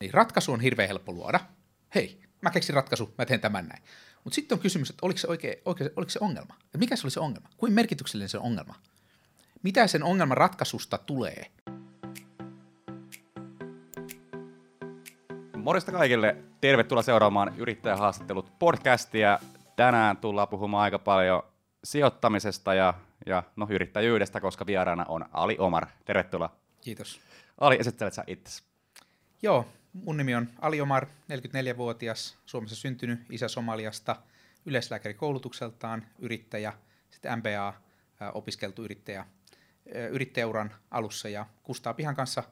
Niin ratkaisu on hirveän helppo luoda. Hei, mä keksin ratkaisu, mä teen tämän näin. Mutta sitten on kysymys, että oliko se, oikein, oikein, oliko se ongelma? Ja mikä se oli se ongelma? Kuin merkityksellinen se ongelma? Mitä sen ongelman ratkaisusta tulee? Morjesta kaikille. Tervetuloa seuraamaan Yrittäjähaastattelut podcastia. Tänään tullaan puhumaan aika paljon sijoittamisesta ja, ja no, yrittäjyydestä, koska vieraana on Ali Omar. Tervetuloa. Kiitos. Ali, esittelet sä itsesi. Joo, mun nimi on Ali Omar, 44-vuotias, Suomessa syntynyt, isä Somaliasta, yleislääkäri koulutukseltaan, yrittäjä, sitten MBA, opiskeltu yrittäjä, yrittäjäuran alussa ja Kustaa Pihan kanssa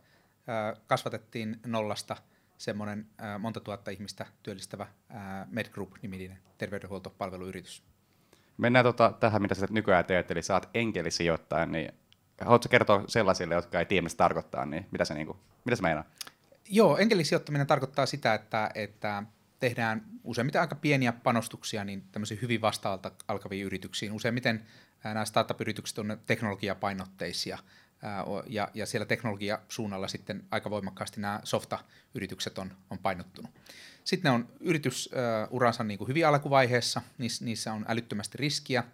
kasvatettiin nollasta semmoinen monta tuhatta ihmistä työllistävä MedGroup-niminen terveydenhuoltopalveluyritys. Mennään tota, tähän, mitä sä nykyään teet, eli oot enkelisijoittaja, niin haluatko kertoa sellaisille, jotka ei tiedä, mitä se tarkoittaa, niin mitä se, niin kuin, mitä se meinaa? Joo, enkelisijoittaminen tarkoittaa sitä, että, että tehdään useimmiten aika pieniä panostuksia niin tämmöisiin hyvin vastaavalta alkaviin yrityksiin. Useimmiten nämä startup-yritykset on teknologiapainotteisia ja, ja siellä teknologiasuunnalla sitten aika voimakkaasti nämä softa-yritykset on, on painottunut. Sitten ne on yritysuransa niin kuin hyvin alkuvaiheessa, niissä on älyttömästi riskiä,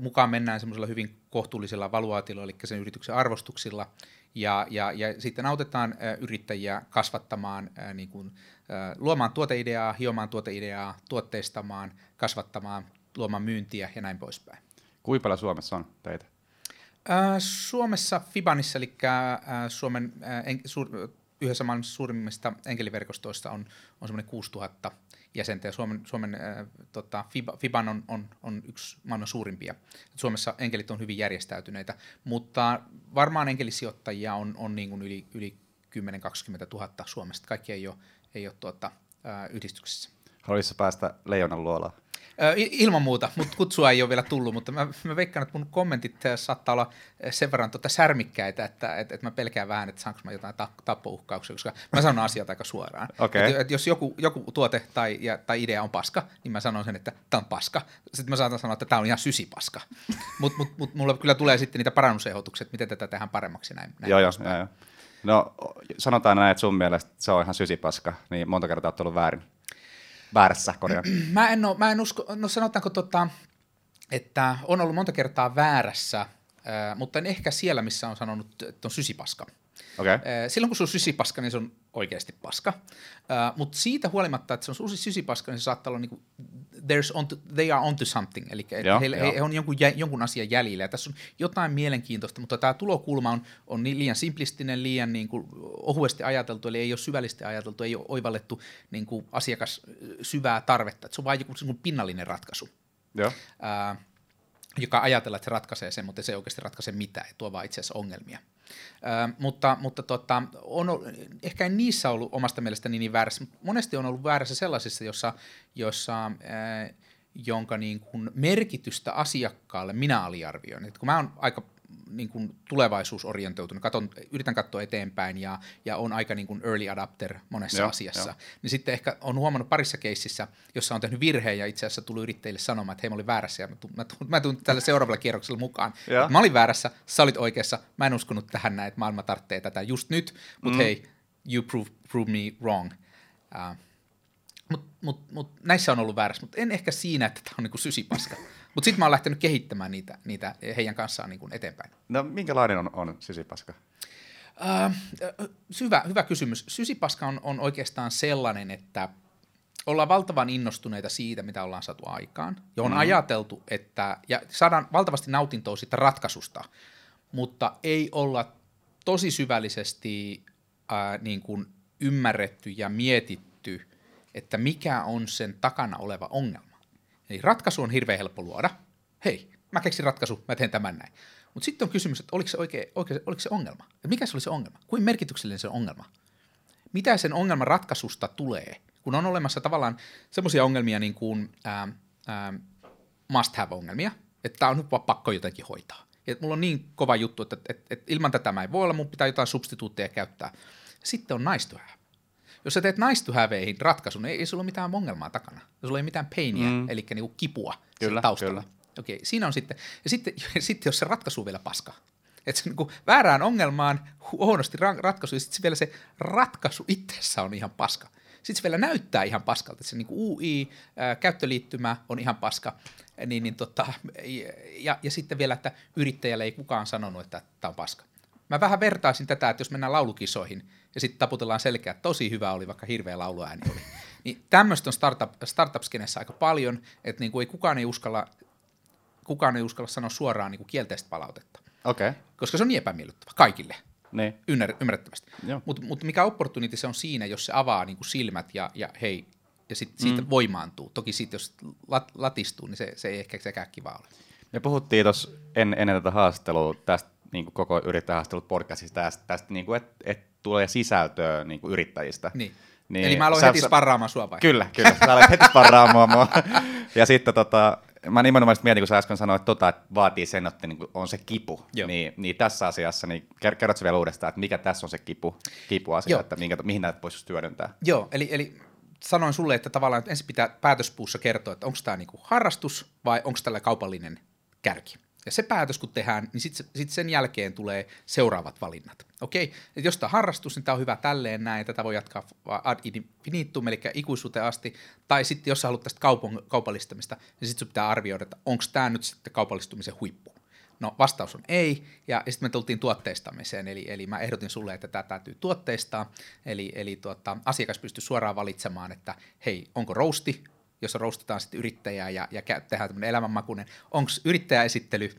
mukaan mennään semmoisella hyvin kohtuullisella valuaatilla, eli sen yrityksen arvostuksilla, ja, ja, ja sitten autetaan yrittäjiä kasvattamaan, niin kuin, luomaan tuoteideaa, hiomaan tuoteideaa, tuotteistamaan, kasvattamaan, luomaan myyntiä ja näin poispäin. Kuinka paljon Suomessa on teitä? Suomessa Fibanissa, eli Suomen yhdessä maailman suurimmista enkeliverkostoista on, on semmoinen 6000 jäsentä ja Suomen, Suomen äh, tota, FIBA, FIBAN on, on, on yksi maailman suurimpia. Suomessa enkelit on hyvin järjestäytyneitä, mutta varmaan enkelisijoittajia on, on niin kuin yli, yli 10-20 000 Suomesta. Kaikki ei ole, ei ole tuota, äh, yhdistyksessä. Haluaisitko päästä leijonan luolaan? Ilman muuta, mutta kutsua ei ole vielä tullut, mutta mä, mä veikkaan, että mun kommentit saattaa olla sen verran tota särmikkäitä, että et, et mä pelkään vähän, että saanko mä jotain ta- tappouhkauksia, koska mä sanon asiat aika suoraan. Okay. Et, et jos joku, joku tuote tai, ja, tai idea on paska, niin mä sanon sen, että tämä on paska. Sitten mä saatan sanoa, että tämä on ihan sysipaska. Mutta mut, mut, mulla kyllä tulee sitten niitä parannusehdotuksia, että miten tätä tehdään paremmaksi näin. näin joo, joo, joo, joo. No sanotaan näin, että sun mielestä se on ihan sysipaska, niin monta kertaa olet ollut väärin väärässä korjaa? Mä en, ole, mä en usko, no sanotaanko tota, että on ollut monta kertaa väärässä, mutta en ehkä siellä, missä on sanonut, että on sysipaska. Okay. Silloin kun se on sysipaska, niin se on oikeasti paska. Mutta siitä huolimatta, että se on sysipaska, niin se saattaa olla niin kuin, there's on to, they are onto something, eli joo, he, joo. he on jonkun, jonkun asian jäljellä. Ja tässä on jotain mielenkiintoista, mutta tämä tulokulma on, on niin liian simplistinen, liian niin kuin ohuesti ajateltu, eli ei ole syvällisesti ajateltu, ei ole oivallettu niin kuin asiakas syvää tarvetta. Että se on vain joku niin pinnallinen ratkaisu. Joo. Uh, joka ajatella, että se ratkaisee sen, mutta se ei oikeasti ratkaise mitään, ja tuo vaan itse asiassa ongelmia. Ö, mutta mutta tota, on, ehkä en niissä ollut omasta mielestäni niin väärässä, mutta monesti on ollut väärässä sellaisissa, jossa, jossa ö, jonka niin kuin merkitystä asiakkaalle minä aliarvioin. Et kun mä oon aika niin kuin tulevaisuusorientoitunut, katon, yritän katsoa eteenpäin ja, ja on aika niin kuin early adapter monessa joo, asiassa, jo. niin sitten ehkä on huomannut parissa keississä, jossa on tehnyt virheen ja itse asiassa tullut yrittäjille sanomaan, että hei mä olin väärässä ja mä mä mä tuun tällä seuraavalla kierroksella mukaan. Mä olin väärässä, sä olit oikeassa, mä en uskonut tähän näin, että maailma tarvitsee tätä just nyt, mutta mm. hei, you prove, prove me wrong. Uh, mutta mut, mut, näissä on ollut väärässä, mutta en ehkä siinä, että tämä on niinku sysipaska. Mutta sitten mä oon lähtenyt kehittämään niitä, niitä heidän kanssaan niin kuin eteenpäin. No minkälainen on, on sysipaska? Uh, hyvä, hyvä kysymys. Sysipaska on, on oikeastaan sellainen, että ollaan valtavan innostuneita siitä, mitä ollaan saatu aikaan. Ja on mm. ajateltu, että ja saadaan valtavasti nautintoa siitä ratkaisusta, mutta ei olla tosi syvällisesti äh, niin kuin ymmärretty ja mietitty, että mikä on sen takana oleva ongelma. Eli ratkaisu on hirveän helppo luoda. Hei, mä keksin ratkaisu, mä teen tämän näin. Mutta sitten on kysymys, että oliko se, oikein, oikein, oliko se ongelma? Ja mikä se oli se ongelma? Kuin merkityksellinen se ongelma? Mitä sen ongelman ratkaisusta tulee? Kun on olemassa tavallaan semmoisia ongelmia niin kuin ää, ää, must have-ongelmia, että tämä on nyt vaan pakko jotenkin hoitaa. Et mulla on niin kova juttu, että, että, että ilman tätä mä ei voi olla, mun pitää jotain substituutteja käyttää. Sitten on nice to have. Jos sä teet haveihin ratkaisun, ei, ei sulla ole mitään ongelmaa takana. Sulla ei mitään painia, mm. eli niinku kipua kyllä, taustalla. Kyllä. Okei, siinä on sitten, ja sitten, sitten jos se ratkaisu on vielä paska, Että se niin väärään ongelmaan huonosti ratkaisu, ja sitten vielä se ratkaisu itsessä on ihan paska. Sitten se vielä näyttää ihan paskalta, että se niin UI-käyttöliittymä on ihan paska, niin, niin tota, ja, ja sitten vielä, että yrittäjälle ei kukaan sanonut, että tämä on paska. Mä vähän vertaisin tätä, että jos mennään laulukisoihin ja sitten taputellaan selkeä, että tosi hyvä oli, vaikka hirveä lauluääni oli. Niin tämmöistä on startup, startup-skenessä aika paljon, että niin kuin ei kukaan ei uskalla, kukaan ei uskalla sanoa suoraan niin kuin kielteistä palautetta. Okay. Koska se on niin epämiellyttävä kaikille. Niin. Ymmär, ymmärrettävästi. Mutta mut mikä opportunity se on siinä, jos se avaa niin kuin silmät ja, ja hei, ja sit, siitä mm. voimaantuu. Toki siitä, jos lat, latistuu, niin se, se ei ehkä sekään kiva ole. Me puhuttiin tuossa en, ennen tätä haastattelua tästä niin kuin koko yrittäjähaastattelut podcastista tästä, tästä niin kuin, että et tulee sisältöä niin kuin yrittäjistä. Niin. Niin, Eli mä aloin sä, heti sparraamaan sua vai? Kyllä, kyllä. Sä aloit heti sparraamaan mua. Ja sitten tota, mä nimenomaan mietin, kun sä äsken sanoit, että, tota, että vaatii sen, että niin on se kipu. Niin, niin, tässä asiassa, niin kerrotko vielä uudestaan, että mikä tässä on se kipu, kipuasia, Joo. että minkä, mihin näitä voisi hyödyntää? Joo, eli, eli sanoin sulle, että tavallaan että ensin pitää päätöspuussa kertoa, että onko tämä niinku harrastus vai onko tällä kaupallinen kärki. Ja se päätös kun tehdään, niin sitten sit sen jälkeen tulee seuraavat valinnat. Okei, että jos tämä harrastus, niin tämä on hyvä tälleen näin, tätä voi jatkaa ad infinitum, eli ikuisuuteen asti, tai sitten jos sä haluat tästä kaupon, kaupallistamista, niin sitten pitää arvioida, että onko tämä nyt sitten kaupallistumisen huippu. No vastaus on ei, ja sitten me tultiin tuotteistamiseen, eli, eli mä ehdotin sulle, että tämä täytyy tuotteistaa, eli, eli tuota, asiakas pystyy suoraan valitsemaan, että hei, onko rousti, jossa roustetaan sitten yrittäjää ja, ja tehdään tämmöinen elämänmakuinen. Onko yrittäjäesittely,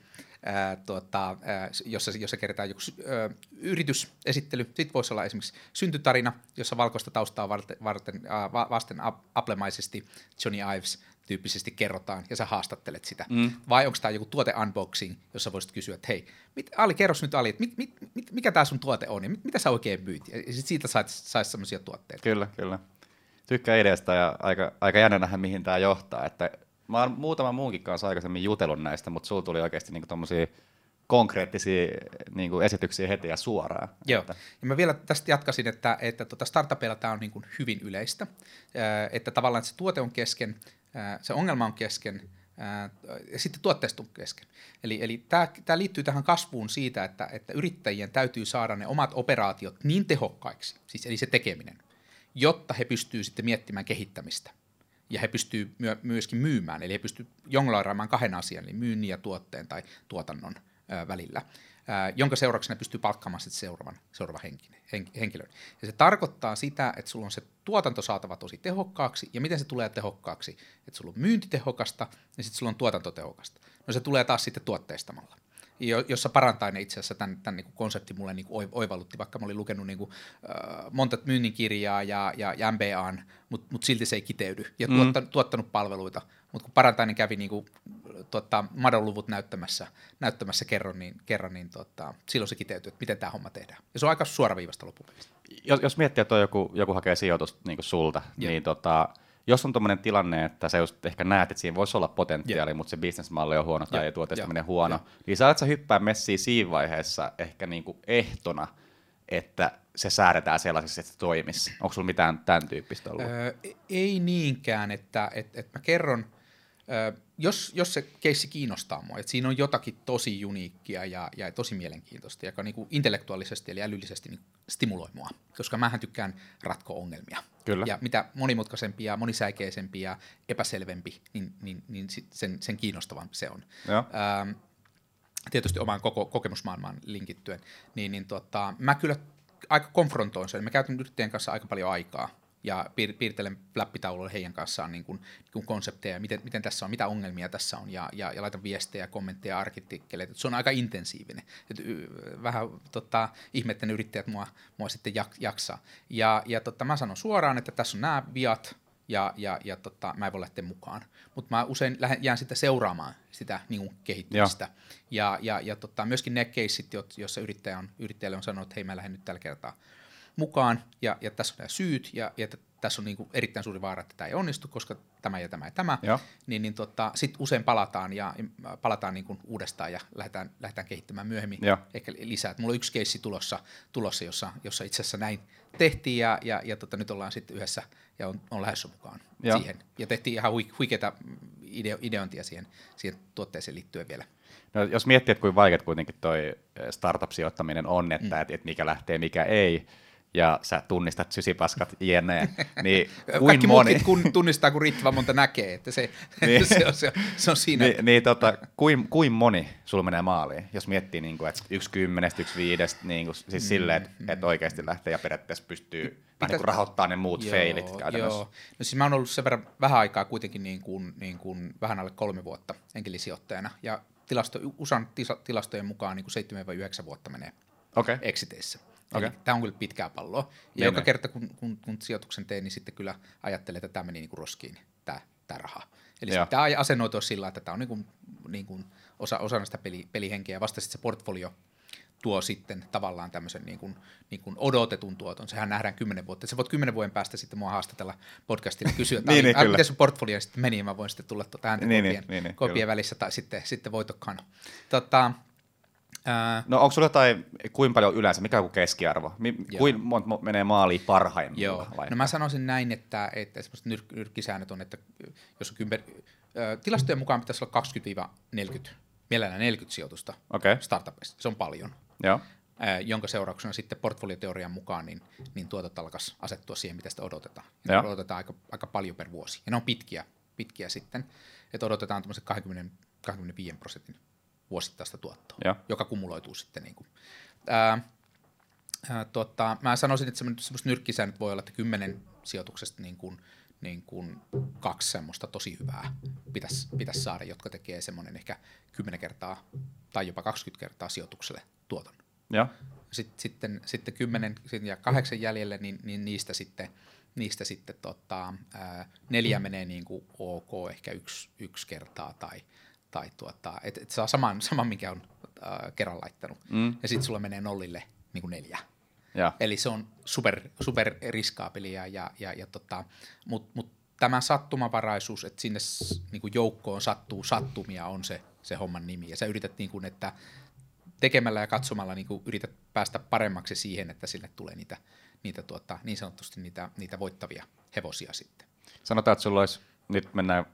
ää, tuota, ää, jossa, jossa kerätään joku ää, yritysesittely. Sitten voisi olla esimerkiksi syntytarina, jossa valkoista taustaa varten, varten, ää, vasten aplemaisesti Johnny Ives tyyppisesti kerrotaan ja sä haastattelet sitä. Mm. Vai onko tämä joku tuote unboxing, jossa voisit kysyä, että hei, mit, Ali, kerros nyt Ali, että mit, mit, mit, mikä tämä sun tuote on ja mit, mitä sä oikein myyt? Ja sit siitä saisi sais sellaisia tuotteita. Kyllä, kyllä tykkään ideasta ja aika, aika jännä nähdä, mihin tämä johtaa. Että mä oon muutaman muunkin kanssa aikaisemmin jutellut näistä, mutta sulla tuli oikeasti niinku tommosia konkreettisia niin kuin esityksiä heti ja suoraan. Joo, että. ja mä vielä tästä jatkasin, että, että tota startupeilla tämä on niin kuin hyvin yleistä, että tavallaan että se tuote on kesken, se ongelma on kesken, ja sitten tuotteista on kesken. Eli, eli tämä, tämä liittyy tähän kasvuun siitä, että, että yrittäjien täytyy saada ne omat operaatiot niin tehokkaiksi, siis eli se tekeminen, jotta he pystyvät sitten miettimään kehittämistä. Ja he pystyvät myö- myöskin myymään, eli he pystyvät jongloiraamaan kahden asian, eli myynnin ja tuotteen tai tuotannon välillä, jonka seurauksena pystyy palkkaamaan sitten seuraavan, seuraavan henkilön, hen, henkilön. Ja se tarkoittaa sitä, että sulla on se tuotanto saatava tosi tehokkaaksi, ja miten se tulee tehokkaaksi? Että sulla on myyntitehokasta, ja sitten sulla on tuotantotehokasta. No se tulee taas sitten tuotteistamalla jossa parantainen itse asiassa tämän, tämän niin kuin konsepti mulle niin kuin oivallutti, vaikka mä olin lukenut niin kuin, äh, monta myynnin kirjaa ja, ja, ja MBAn, mutta mut silti se ei kiteydy ja mm. tuottanut, tuottanut palveluita. Mutta kun parantainen kävi niin kuin, tuota, madonluvut näyttämässä, näyttämässä kerran, niin, kerran, niin tuota, silloin se kiteytyy, että miten tämä homma tehdään. Ja se on aika suoraviivasta loppupeleissä. Jos, jos miettii, että joku, joku hakee sijoitusta niin sulta, Jep. niin tota, jos on tuommoinen tilanne, että sä just ehkä näet, että siinä voisi olla potentiaali, yeah. mutta se bisnesmalli on huono tai yeah. tuotestaminen huono, yeah. niin saat sä hyppää messiin siinä vaiheessa ehkä niinku ehtona, että se säädetään sellaisessa, että se toimisi. Onko sulla mitään tämän tyyppistä ollut? Öö, ei niinkään, että että että mä kerron, jos, jos se keissi kiinnostaa mua, että siinä on jotakin tosi uniikkia ja, ja tosi mielenkiintoista, joka niin kuin intellektuaalisesti eli älyllisesti niin stimuloi mua, koska mähän tykkään ratkoa ongelmia. Kyllä. Ja mitä monimutkaisempi ja monisäikeisempi ja epäselvempi, niin, niin, niin sen, sen kiinnostavampi se on. Ähm, tietysti omaan koko kokemusmaailmaan linkittyen, niin, niin tota, mä kyllä aika konfrontoin sen. Mä käytän yrittäjän kanssa aika paljon aikaa ja piir- piirtelen läppitaululla heidän kanssaan niin kuin, niin kuin konsepteja, miten, miten tässä on, mitä ongelmia tässä on, ja, ja, ja laitan viestejä, kommentteja, arkitikkeleita. Se on aika intensiivinen. Et, vähän tota, ihmetten yrittäjät mua, mua sitten jak, jaksaa. Ja, ja tota, mä sanon suoraan, että tässä on nämä viat, ja, ja, ja tota, mä en voi lähteä mukaan. Mutta mä usein lähden, jään sitten seuraamaan sitä niin kuin kehittymistä. Ja, ja, ja tota, myöskin ne keissit, joissa yrittäjä on, yrittäjälle on sanonut, että hei mä lähden nyt tällä kertaa mukaan, ja, ja tässä on nämä syyt, ja, ja tässä on niin kuin erittäin suuri vaara, että tämä ei onnistu, koska tämä ja tämä ja tämä, Joo. niin, niin tota, sitten usein palataan ja palataan niin kuin uudestaan ja lähdetään, lähdetään kehittämään myöhemmin Joo. ehkä lisää. Et mulla on yksi keissi tulossa, tulossa jossa, jossa itse asiassa näin tehtiin ja, ja, ja tota, nyt ollaan sitten yhdessä ja on, on lähdössä mukaan Joo. siihen. Ja tehtiin ihan huikeita ideo, ideointia siihen, siihen tuotteeseen liittyen vielä. No, jos miettii, että kuinka vaikeat kuitenkin toi startup-sijoittaminen on, että, mm. että, että mikä lähtee, mikä ei, ja sä tunnistat sysipaskat jne, niin kuin Kaikki moni... kun tunnistaa, kun riittävän monta näkee, että se, niin. se, on, se, se on siinä. Niin, niin tota, kuin, kuin moni sulla menee maaliin, jos miettii, niin kuin, että yksi kymmenestä, yksi viidestä, niin kuin, siis mm, silleen, että, mm. että oikeasti lähtee ja periaatteessa pystyy Pitäis... niin rahoittamaan ne muut joo, feilit käytännössä. Joo. No siis mä oon ollut sen verran vähän aikaa kuitenkin niin kuin, niin kuin vähän alle kolme vuotta enkelisijoittajana, ja tilasto, USAn tilastojen mukaan niin kuin 7-9 vuotta menee okay. exiteissä. Okay. Tämä on kyllä pitkää palloa. Ja niin, joka niin. kerta, kun, kun, kun sijoituksen teen, niin sitten kyllä ajattelee, että tämä meni niin kuin roskiin, tämä, tämä raha. Eli pitää asennoitua sillä, että tämä on niin kuin, niin kuin osa, osa näistä peli, pelihenkeä, ja vasta sitten se portfolio tuo sitten tavallaan tämmöisen niin kuin, niin kuin odotetun tuoton. Sehän nähdään kymmenen vuotta. Sä voit kymmenen vuoden päästä sitten mua haastatella podcastilla ja kysyä, että niin, niin, miten sun portfolio sitten meni, ja mä voin sitten tulla tähän niin, kopien, niin, niin, kopien välissä tai sitten, sitten voitokkaan. Tota, Ää... No onko sulla jotain, kuinka paljon yleensä, mikä on keskiarvo? Mi, kuin monta menee maaliin parhaimmilla? Joo, vaikka? no mä sanoisin näin, että, että semmoiset nyr- nyrkkisäännöt on, että jos on kymmen, tilastojen mukaan pitäisi olla 20-40, mielellään 40 sijoitusta okay. startupista, se on paljon. Joo. Äh, jonka seurauksena sitten portfolioteorian mukaan niin, niin tuotot alkaisi asettua siihen, mitä sitä odotetaan. Ja odotetaan aika, aika paljon per vuosi. Ja ne on pitkiä, pitkiä sitten, että odotetaan tämmöiset 20, 25 prosentin vuosittaista tuottoa, ja. joka kumuloituu sitten. Niin kuin. Ää, ää, tota, mä sanoisin, että semmoista nyrkkisäännöt voi olla, että kymmenen sijoituksesta niin kuin, niin kuin kaksi semmoista tosi hyvää pitäisi, pitäisi saada, jotka tekee semmoinen ehkä 10 kertaa tai jopa 20 kertaa sijoitukselle tuoton. Ja. Sitten, sitten, sitten 10 ja kahdeksan jäljelle, niin, niin niistä sitten, niistä sitten tota, ää, neljä menee niin kuin ok, ehkä yksi, yksi kertaa tai, tai tuota, että et saa saman, saman, mikä on äh, kerran laittanut, mm. ja sitten sulla menee nollille niin kuin neljä. Ja. Eli se on super, super riskaapelia, ja, ja, ja tota, mutta mut tämä sattumavaraisuus, että sinne niin kuin joukkoon sattuu sattumia, on se, se homman nimi, ja sä yrität, niin kuin, että tekemällä ja katsomalla niin kuin yrität päästä paremmaksi siihen, että sille tulee niitä, niitä tuota, niin sanotusti niitä, niitä voittavia hevosia sitten. Sanotaan, että sulla olisi, nyt mennään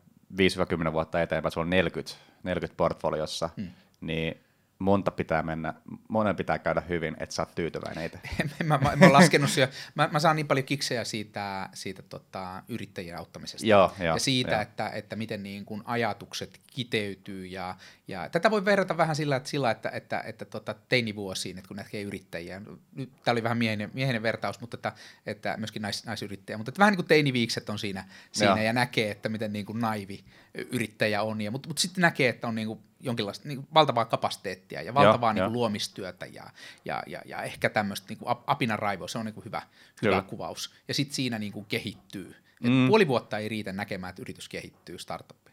5-10 vuotta eteenpäin, sulla on 40, 40 portfoliossa, hmm. niin monta pitää mennä, monen pitää käydä hyvin, että sä oot tyytyväinen itse. mä, mä, mä, laskenut jo, mä, mä, saan niin paljon kiksejä siitä, siitä tota, yrittäjien auttamisesta joo, jo, ja siitä, jo. Että, että miten niin kun ajatukset kiteytyy ja, ja tätä voi verrata vähän sillä, että, sillä, että, että, että tota, teinivuosiin, että kun näkee yrittäjiä, nyt tämä oli vähän miehinen, miehinen vertaus, mutta että, että myöskin nais, naisyrittäjä, mutta että vähän niin kuin teiniviikset on siinä, siinä ja näkee, että miten niin kuin naivi yrittäjä on, ja, mutta, mutta sitten näkee, että on niin kuin jonkinlaista niin valtavaa kapasiteettia ja valtavaa niin kuin luomistyötä ja, ja, ja, ja ehkä tämmöistä niin kuin apinan raivoa, se on niin kuin hyvä, hyvä kuvaus. Ja sitten siinä niin kuin kehittyy. Et mm. Puoli vuotta ei riitä näkemään, että yritys kehittyy.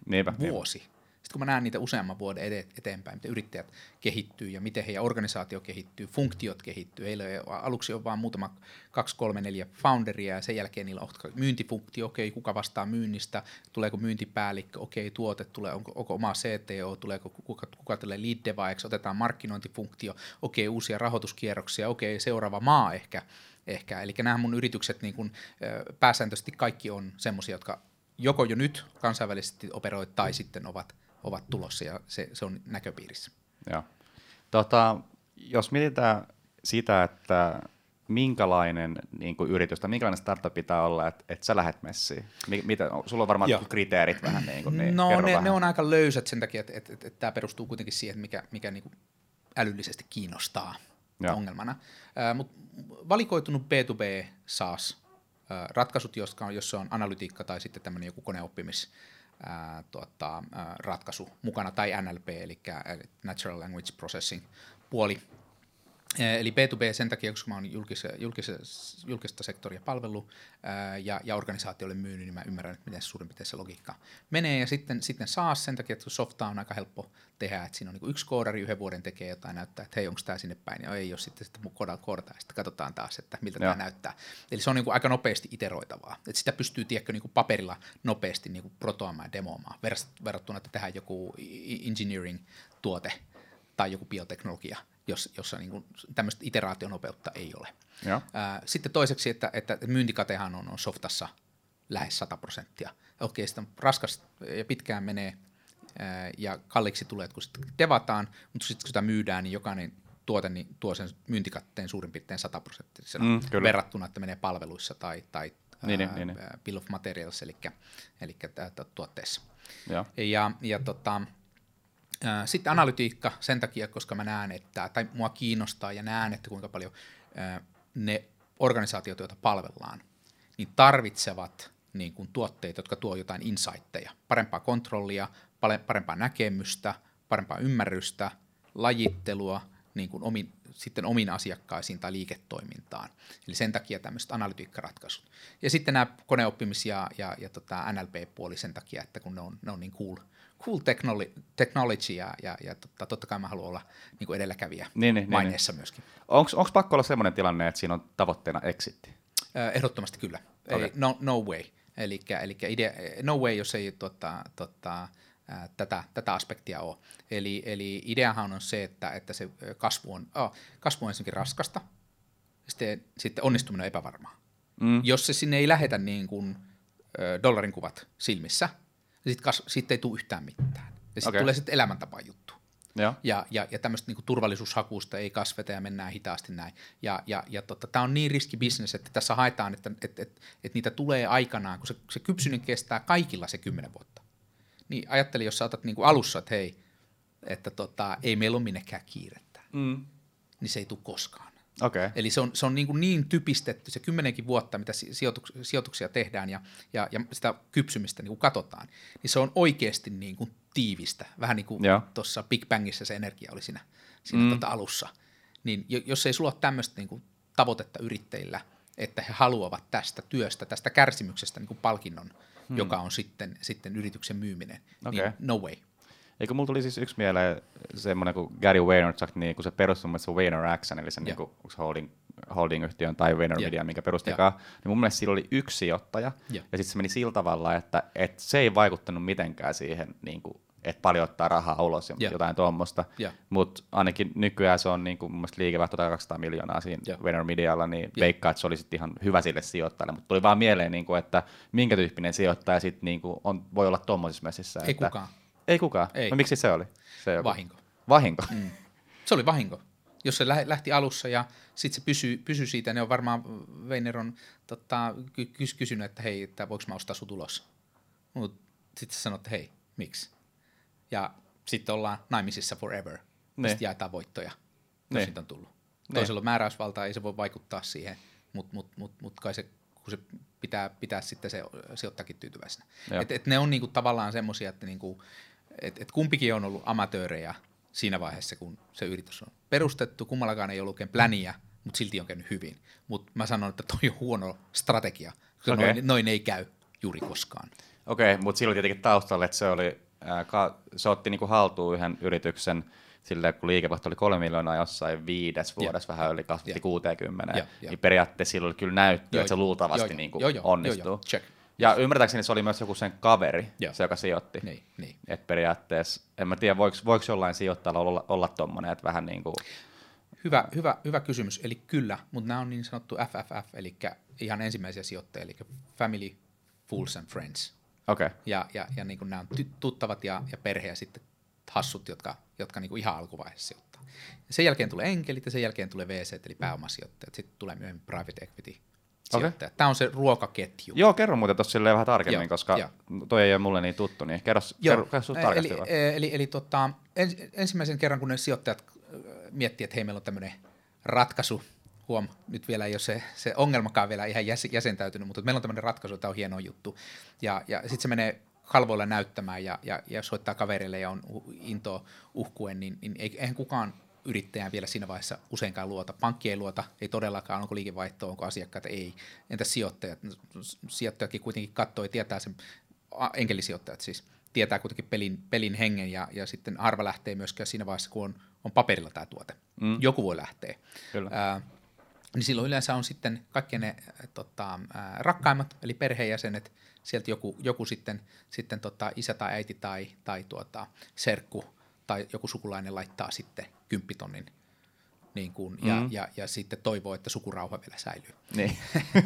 Niinpä, Vuosi. Niinpä. Sitten kun mä näen niitä useamman vuoden eteenpäin, miten yrittäjät kehittyy ja miten heidän organisaatio kehittyy, funktiot kehittyy. Heillä aluksi on vain muutama, kaksi, kolme, neljä founderia ja sen jälkeen niillä on myyntifunktio, okei, kuka vastaa myynnistä, tuleeko myyntipäällikkö, okei, tuote tulee, onko, onko oma CTO, tuleeko kuka, kuka tulee lead devaiksi, otetaan markkinointifunktio, okei, uusia rahoituskierroksia, okei, seuraava maa ehkä, ehkä. Eli nämä mun yritykset niin kun, pääsääntöisesti kaikki on semmoisia, jotka joko jo nyt kansainvälisesti operoivat tai sitten ovat – ovat tulossa ja se, se on näköpiirissä. Joo. Tota, jos mietitään sitä, että minkälainen niin kuin yritys tai minkälainen startup pitää olla, että, että sä lähdet messiin? Mitä, sulla on varmaan Joo. kriteerit vähän niin kuin, niin No ne, vähän. ne on aika löysät sen takia, että, että, että, että tämä perustuu kuitenkin siihen, mikä, mikä niin kuin älyllisesti kiinnostaa Joo. ongelmana. Äh, Mutta valikoitunut B2B SaaS ratkaisut, jossa on, jossa on analytiikka tai sitten tämmöinen joku koneoppimis ää, tuota, ratkaisu mukana, tai NLP, eli Natural Language Processing puoli. Eli B2B sen takia, koska mä oon julkis, julkis, julkista sektoria palvelu ää, ja, ja organisaatiolle myynyt, niin mä ymmärrän, että miten suurin piirtein se logiikka menee. Ja sitten, sitten saa sen takia, että softa on aika helppo tehdä, että siinä on niin yksi koodari yhden vuoden tekee jotain, näyttää, että hei, onko tämä sinne päin, ja ei ole sitten, sitten koodalla koodata, ja sitten katsotaan taas, että miltä tämä näyttää. Eli se on niin aika nopeasti iteroitavaa, että sitä pystyy, tiedätkö, niin paperilla nopeasti niin protoamaan ja demoamaan, verrattuna, että tehdään joku engineering-tuote tai joku bioteknologia, jos, jossa niin tämmöistä iteraationopeutta ei ole. Joo. Sitten toiseksi, että, että myyntikatehan on, on softassa lähes 100 prosenttia. Okei, sitä raskas ja pitkään menee ja kalliiksi tulee, kun sitten devataan, mutta sitten kun sitä myydään, niin jokainen tuote niin tuo sen myyntikatteen suurin piirtein 100 prosenttisena mm, verrattuna, että menee palveluissa tai, tai niin, ää, niin, niin. bill of materials, eli, eli tuotteessa. Ja, ja, ja tota, sitten analytiikka sen takia, koska mä näen, että, tai mua kiinnostaa ja näen, että kuinka paljon ne organisaatiot, joita palvellaan, niin tarvitsevat niin kuin tuotteita, jotka tuo jotain insightteja, parempaa kontrollia, parempaa näkemystä, parempaa ymmärrystä, lajittelua niin kuin omin, sitten omiin asiakkaisiin tai liiketoimintaan. Eli sen takia tämmöiset analytiikkaratkaisut. Ja sitten nämä koneoppimis- ja, ja, ja tota NLP-puoli sen takia, että kun ne on, ne on niin cool, cool technology ja, ja, ja totta, totta kai mä haluan olla niin kuin edelläkävijä niin, niin, maineessa niin, myöskin. Onko pakko olla sellainen tilanne, että siinä on tavoitteena exitti? Ehdottomasti kyllä. Okay. Ei, no, no way. Eli, eli idea, no way, jos ei tota, tota, ää, tätä, tätä aspektia ole. Eli, eli ideahan on se, että, että se kasvu on, oh, kasvu on ensinnäkin raskasta, sitten, sitten onnistuminen on epävarmaa. Mm. Jos se sinne ei lähetä niin kuin, dollarin kuvat silmissä, sitten sit ei tule yhtään mitään. Ja sitten okay. tulee sitten elämäntapa juttu. Ja, ja, ja, ja tämmöistä niin turvallisuushakusta ei kasveta ja mennään hitaasti näin. Ja, ja, ja tota, tämä on niin riskibisnes, että tässä haetaan, että et, et, et niitä tulee aikanaan, kun se, se kypsyminen kestää kaikilla se kymmenen vuotta. Niin ajatteli, jos saatat niin kuin alussa, että hei, että tota, ei meillä ole minnekään kiirettä, mm. niin se ei tule koskaan. Okay. Eli se on, se on niin, kuin niin typistetty, se kymmenenkin vuotta, mitä sijoituksia, sijoituksia tehdään ja, ja, ja sitä kypsymistä niin kuin katsotaan, niin se on oikeasti niin kuin tiivistä. Vähän niin kuin tuossa Big Bangissa se energia oli siinä, siinä mm. tota alussa. Niin jos ei sulla ole tämmöistä niin kuin tavoitetta yrittäjillä, että he haluavat tästä työstä, tästä kärsimyksestä niin kuin palkinnon, hmm. joka on sitten, sitten yrityksen myyminen, okay. niin no way. Eikö mulla tuli siis yksi mieleen semmoinen kuin Gary Vaynerchuk, niin kun se perustui mun Vayner eli sen yeah. niin holding, holding-yhtiön tai Vayner Media, yeah. minkä perustikaan, yeah. niin mun mielestä sillä oli yksi sijoittaja, yeah. ja sitten se meni sillä tavalla, että, että se ei vaikuttanut mitenkään siihen niin kuin että paljon ottaa rahaa ulos ja yeah. jotain tuommoista. Yeah. Mutta ainakin nykyään se on niin kuin, mun mielestä liikevaihto 200 miljoonaa siinä yeah. Venor Medialla, niin yeah. veikkaa, että se olisi ihan hyvä sille sijoittajalle. Mutta tuli vaan mieleen, niin kuin, että minkä tyyppinen sijoittaja sit, niin kuin, on, voi olla tuommoisissa messissä. Ei että, kukaan. Ei kukaan. Ei. No miksi se oli? Se vahinko. Vahinko? Mm. Se oli vahinko. Jos se lähti alussa ja sitten se pysyy, pysyy siitä, niin on varmaan Weiner on tota, kysynyt, että hei, että voiko mä ostaa sut ulos. Mutta sitten sä sanot, että hei, miksi? ja sitten ollaan naimisissa forever. Ne. Sitten jaetaan voittoja, jos siitä on tullut. Ne. Toisella on määräysvalta, ei se voi vaikuttaa siihen, mutta mut, mut, mut kai se, kun se pitää, pitää sitten se sijoittakin tyytyväisenä. Et, et ne on niinku tavallaan semmoisia, että niinku, et, et kumpikin on ollut amatöörejä siinä vaiheessa, kun se yritys on perustettu. Kummallakaan ei ollut oikein pläniä, mutta silti on käynyt hyvin. Mutta mä sanon, että toi on huono strategia, koska okay. noin, noin ei käy juuri koskaan. Okei, okay, mutta silloin tietenkin taustalle, että se oli se otti niin kuin haltuun yhden yrityksen sille, kun liikevaihto oli kolme miljoonaa jossain viides vuodessa, yeah. vähän yli kasvatti yeah. 60, yeah, yeah. niin periaatteessa silloin oli kyllä näyttö, että se luultavasti jo, niin kuin jo, jo, onnistuu. Jo, jo. Check. Ja ymmärtääkseni se oli myös joku sen kaveri, Joo. se joka sijoitti. Niin, niin. Et periaatteessa, en mä tiedä, voiko, voiko jollain sijoittajalla olla, olla tuommoinen, että vähän niin kuin... Hyvä, hyvä, hyvä kysymys, eli kyllä, mutta nämä on niin sanottu FFF, eli ihan ensimmäisiä sijoittajia, eli Family, Fools and Friends. Okay. Ja, ja, ja niin kuin nämä on tuttavat ja, ja perhe ja sitten hassut, jotka, jotka niin kuin ihan alkuvaiheessa sijoittaa. Sen jälkeen tulee enkelit ja sen jälkeen tulee VC, eli pääomasijoittajat. Sitten tulee myöhemmin private equity Okay. Tämä on se ruokaketju. Joo, kerro muuten tuossa vähän tarkemmin, Joo, koska jo. toi ei ole mulle niin tuttu, niin kerro, Joo. kerro, kerro tarkasti. Eli, eli, eli, eli tota, ens, ensimmäisen kerran, kun ne sijoittajat miettii, että hei, meillä on tämmöinen ratkaisu, huom, nyt vielä ei ole se, se ongelmakaan vielä ihan jäs, jäsentäytynyt, mutta meillä on tämmöinen ratkaisu, tämä on hieno juttu. Ja, ja sitten se menee kalvoilla näyttämään ja, ja, ja soittaa kaverille ja on into uhkuen, niin, niin eihän kukaan yrittäjään vielä siinä vaiheessa useinkaan luota. Pankki ei luota, ei todellakaan, onko liikevaihtoa, onko asiakkaita, ei. Entä sijoittajat? Sijoittajatkin kuitenkin katsoo ja tietää sen, enkelisijoittajat siis, tietää kuitenkin pelin, pelin hengen ja, ja sitten harva lähtee myöskään siinä vaiheessa, kun on, on paperilla tämä tuote. Mm. Joku voi lähteä. Kyllä. Ää, niin silloin yleensä on sitten kaikki ne tota, ää, rakkaimmat, eli perheenjäsenet, sieltä joku, joku sitten, sitten tota, isä tai äiti tai, tai tuota, serkku tai joku sukulainen laittaa sitten kymppitonnin niin kuin, ja, mm. ja, ja sitten toivoo, että sukurauha vielä säilyy. Niin.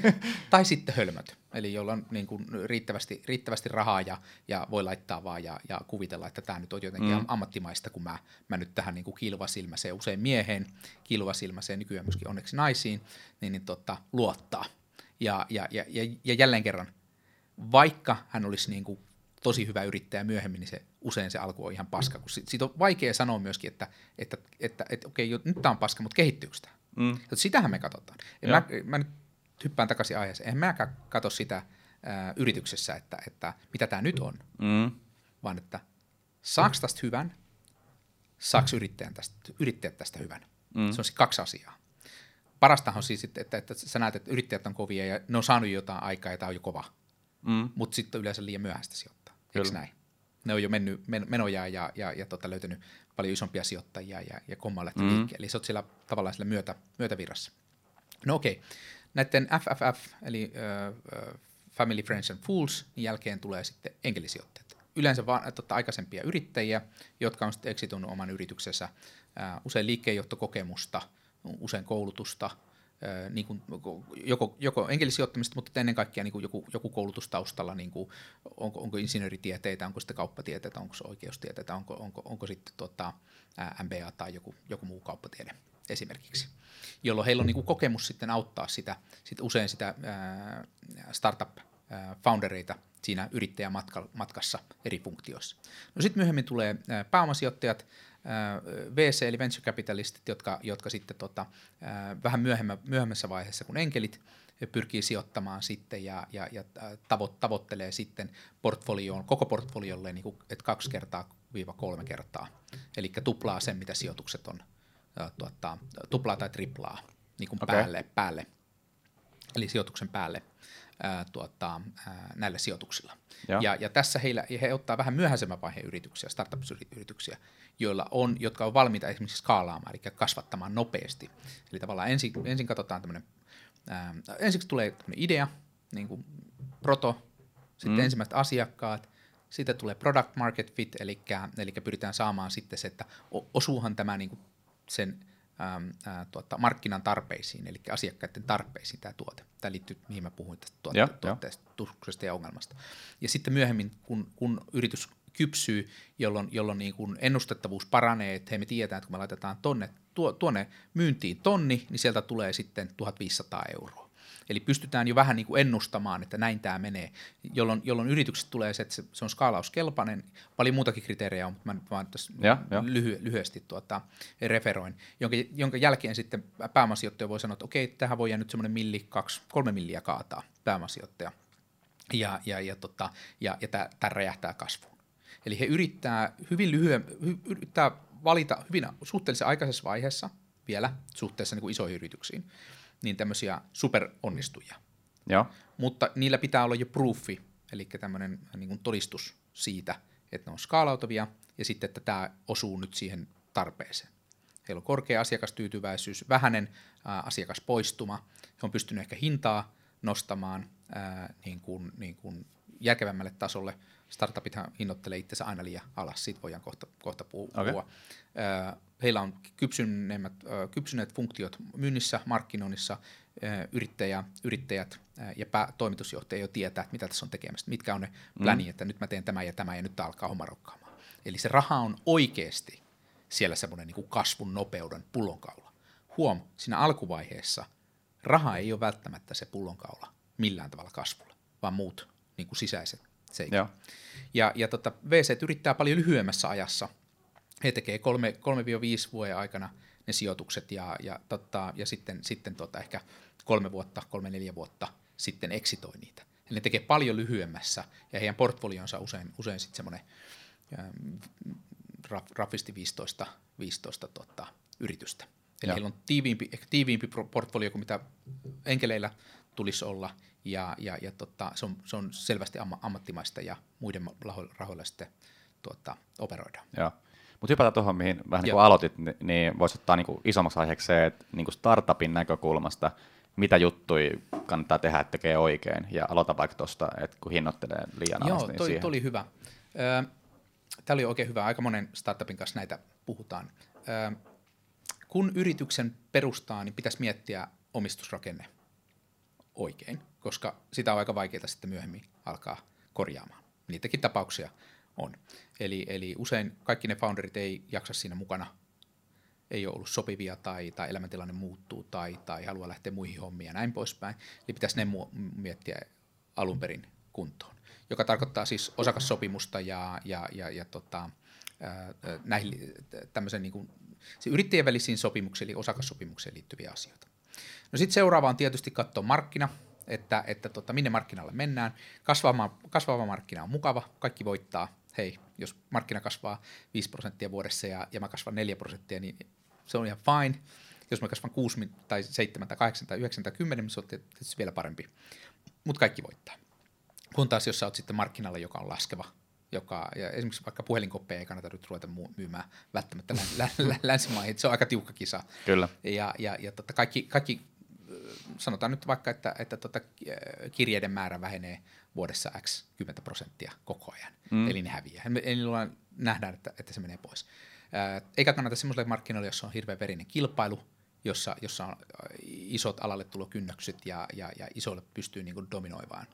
tai sitten hölmöt, eli jolla on niin kuin riittävästi, riittävästi rahaa ja, ja voi laittaa vaan ja, ja kuvitella, että tämä nyt on jotenkin mm. ammattimaista, kun mä, mä nyt tähän niin kuin kilvasilmäiseen, usein mieheen, kilvasilmäiseen, nykyään myöskin onneksi naisiin, niin, niin tota, luottaa. Ja, ja, ja, ja, ja jälleen kerran, vaikka hän olisi niin kuin tosi hyvä yrittäjä myöhemmin, niin se usein se alku on ihan paska. Kun siitä on vaikea sanoa myöskin, että, että, että, että okei, nyt tämä on paska, mutta kehittyykö tämä? Mm. Sitähän me katsotaan. mä, mä nyt hyppään takaisin aiheeseen. En mäkään katso sitä ää, yrityksessä, että, että mitä tämä nyt on, mm. vaan että saako tästä hyvän, saako yrittäjän tästä, yrittäjät tästä hyvän. Mm. Se on siis kaksi asiaa. Parastahan on siis, että, että, että sä näet, että yrittäjät on kovia ja ne on saanut jotain aikaa ja tämä on jo kova. Mm. Mutta sitten on yleensä liian myöhäistä sijoittaa. Eikö näin? Ne on jo mennyt menoja ja, ja, ja tota, löytänyt paljon isompia sijoittajia ja, ja komma lähti mm. liikkeelle. Eli sä oot siellä tavallaan sillä myötä, myötävirrassa. No okei, okay. näiden FFF, eli uh, Family, Friends and Fools, niin jälkeen tulee sitten enkelisijoittajat. Yleensä vaan totta, aikaisempia yrittäjiä, jotka on sitten exitunut oman yrityksensä, uh, usein liikkeenjohtokokemusta, usein koulutusta, niin kuin, joko, joko enkelisijoittamista, mutta ennen kaikkea niin kuin joku, joku koulutustaustalla, niin kuin, onko, onko insinööritieteitä, onko sitten kauppatieteitä, onko se oikeustieteitä, onko, onko, onko sitten tota, MBA tai joku, joku muu kauppatiede esimerkiksi, jolloin heillä on niin kuin kokemus sitten auttaa sitä, sit usein sitä ää, startup-foundereita siinä yrittäjämatkassa eri funktioissa. No sitten myöhemmin tulee pääomasijoittajat, VC eli venture capitalistit, jotka, jotka sitten tota, vähän myöhemmä, myöhemmässä vaiheessa kuin enkelit pyrkii sijoittamaan sitten ja, ja, ja tavo, tavoittelee sitten portfolioon, koko portfoliolle niin kuin, että kaksi kertaa viiva kolme kertaa. Eli tuplaa sen, mitä sijoitukset on, tuota, tuplaa tai triplaa niin kuin okay. päälle, päälle, eli sijoituksen päälle ää, tuota, ää, näillä sijoituksilla. Ja, ja tässä heillä, he ottaa vähän myöhäisemmän vaiheen yrityksiä, startup-yrityksiä, joilla on, jotka on valmiita esimerkiksi skaalaamaan, eli kasvattamaan nopeasti. Eli tavallaan ensin, ensin katsotaan tämmöinen, ää, ensiksi tulee idea, niin kuin proto, sitten mm. ensimmäiset asiakkaat, sitten tulee product market fit, eli, eli pyritään saamaan sitten se, että osuuhan tämä niin kuin sen äm, ää, tuota, markkinan tarpeisiin, eli asiakkaiden tarpeisiin tämä tuote. Tämä liittyy, mihin mä puhuin tästä tuote- ja, tuotteesta, ja ongelmasta. Ja sitten myöhemmin, kun, kun yritys kypsyy, jolloin, jolloin niin kuin ennustettavuus paranee, että hei me tiedetään, että kun me laitetaan tonne, tuo, tuonne myyntiin tonni, niin sieltä tulee sitten 1500 euroa. Eli pystytään jo vähän niin kuin ennustamaan, että näin tämä menee, jolloin, jolloin yritykset tulee se, että se, se on skaalauskelpainen. Paljon muutakin kriteerejä on, mutta mä vaan tässä ja, lyhy, lyhyesti tuota, referoin, jonka, jonka jälkeen sitten pääomasijoittaja voi sanoa, että okei, tähän voi nyt semmoinen milli, kaksi, kolme milliä kaataa pääomasijoittaja. Ja, ja, ja, tota, ja, ja tämä räjähtää kasvuun. Eli he yrittää hyvin lyhyen, hy, yrittää valita hyvin suhteellisen aikaisessa vaiheessa vielä suhteessa niin kuin isoihin yrityksiin niin tämmöisiä superonnistujia. Joo. Mutta niillä pitää olla jo proofi, eli tämmöinen niin kuin todistus siitä, että ne on skaalautuvia ja sitten, että tämä osuu nyt siihen tarpeeseen. Heillä on korkea asiakastyytyväisyys, vähäinen ää, asiakaspoistuma, he on pystynyt ehkä hintaa nostamaan ää, niin kuin, niin kuin järkevämmälle tasolle. Startupithan hinnoittelee itsensä aina liian alas, siitä voidaan kohta, kohta puhua. Okay heillä on kypsyneet, kypsyneet funktiot myynnissä, markkinoinnissa, yrittäjä, yrittäjät ja pää, toimitusjohtaja jo tietää, että mitä tässä on tekemistä, mitkä on ne pläni, mm. että nyt mä teen tämä ja tämä ja nyt alkaa homma rokkaamaan. Eli se raha on oikeasti siellä semmoinen niin kasvun nopeuden pullonkaula. Huom, siinä alkuvaiheessa raha ei ole välttämättä se pullonkaula millään tavalla kasvulle, vaan muut niin kuin sisäiset seikat. Ja, ja tota, VC yrittää paljon lyhyemmässä ajassa – he tekee 3-5 vuoden aikana ne sijoitukset ja, ja, tota, ja sitten, sitten tota ehkä kolme vuotta, kolme neljä vuotta sitten eksitoi niitä. Eli ne tekee paljon lyhyemmässä ja heidän portfolionsa usein, usein sitten semmoinen raffisti 15, 15 tota, yritystä. Eli ja. heillä on tiiviimpi, ehkä tiiviimpi portfolio kuin mitä enkeleillä tulisi olla, ja, ja, ja tota, se, on, se on selvästi ammattimaista ja muiden rahoilla sitten tuota, operoidaan. Ja. Mutta hypätään tuohon, mihin vähän niin kuin aloitit, niin voisi ottaa niin kuin isommaksi aiheeksi se, että niin kuin startupin näkökulmasta, mitä juttui kannattaa tehdä, että tekee oikein, ja aloita vaikka tuosta, että kun hinnoittelee liian Joo, alas, niin toi, oli hyvä. Tämä oli oikein hyvä, aika monen startupin kanssa näitä puhutaan. kun yrityksen perustaa, niin pitäisi miettiä omistusrakenne oikein, koska sitä on aika vaikeaa sitten myöhemmin alkaa korjaamaan. Niitäkin tapauksia on. Eli, eli usein kaikki ne founderit ei jaksa siinä mukana, ei ole ollut sopivia tai, tai elämäntilanne muuttuu tai, tai haluaa lähteä muihin hommiin ja näin poispäin. Eli pitäisi ne miettiä alun perin kuntoon, joka tarkoittaa siis osakassopimusta ja, ja, ja, ja tota, näihin tämmöisen niin kuin, yrittäjien välisiin sopimuksiin eli osakassopimukseen liittyviä asioita. No sitten seuraava on tietysti katsoa markkina, että, että tota, minne markkinalle mennään. Kasvava, kasvava markkina on mukava, kaikki voittaa. Hei, jos markkina kasvaa 5 prosenttia vuodessa ja, ja mä kasvan 4 prosenttia, niin se on ihan fine. Jos mä kasvan 6 tai 7 tai 8 tai 9 tai 10, niin se on tietysti vielä parempi. Mutta kaikki voittaa. Kun taas jos sä oot sitten markkinalla, joka on laskeva, joka, ja esimerkiksi vaikka puhelinkoppeja ei kannata nyt ruveta myymään välttämättä lä- lä- länsimaihin, se on aika tiukka kisa. Kyllä. Ja, ja, ja totta kaikki, kaikki, sanotaan nyt vaikka, että, että tota, kirjeiden määrä vähenee vuodessa x 10 prosenttia koko ajan, mm. eli ne häviää. Eli nähdään, että, että se menee pois. Eikä kannata semmoiselle markkinoille, jossa on hirveän verinen kilpailu, jossa, jossa on isot alalle tulokynnökset ja, ja, ja isoille pystyy niin kuin dominoimaan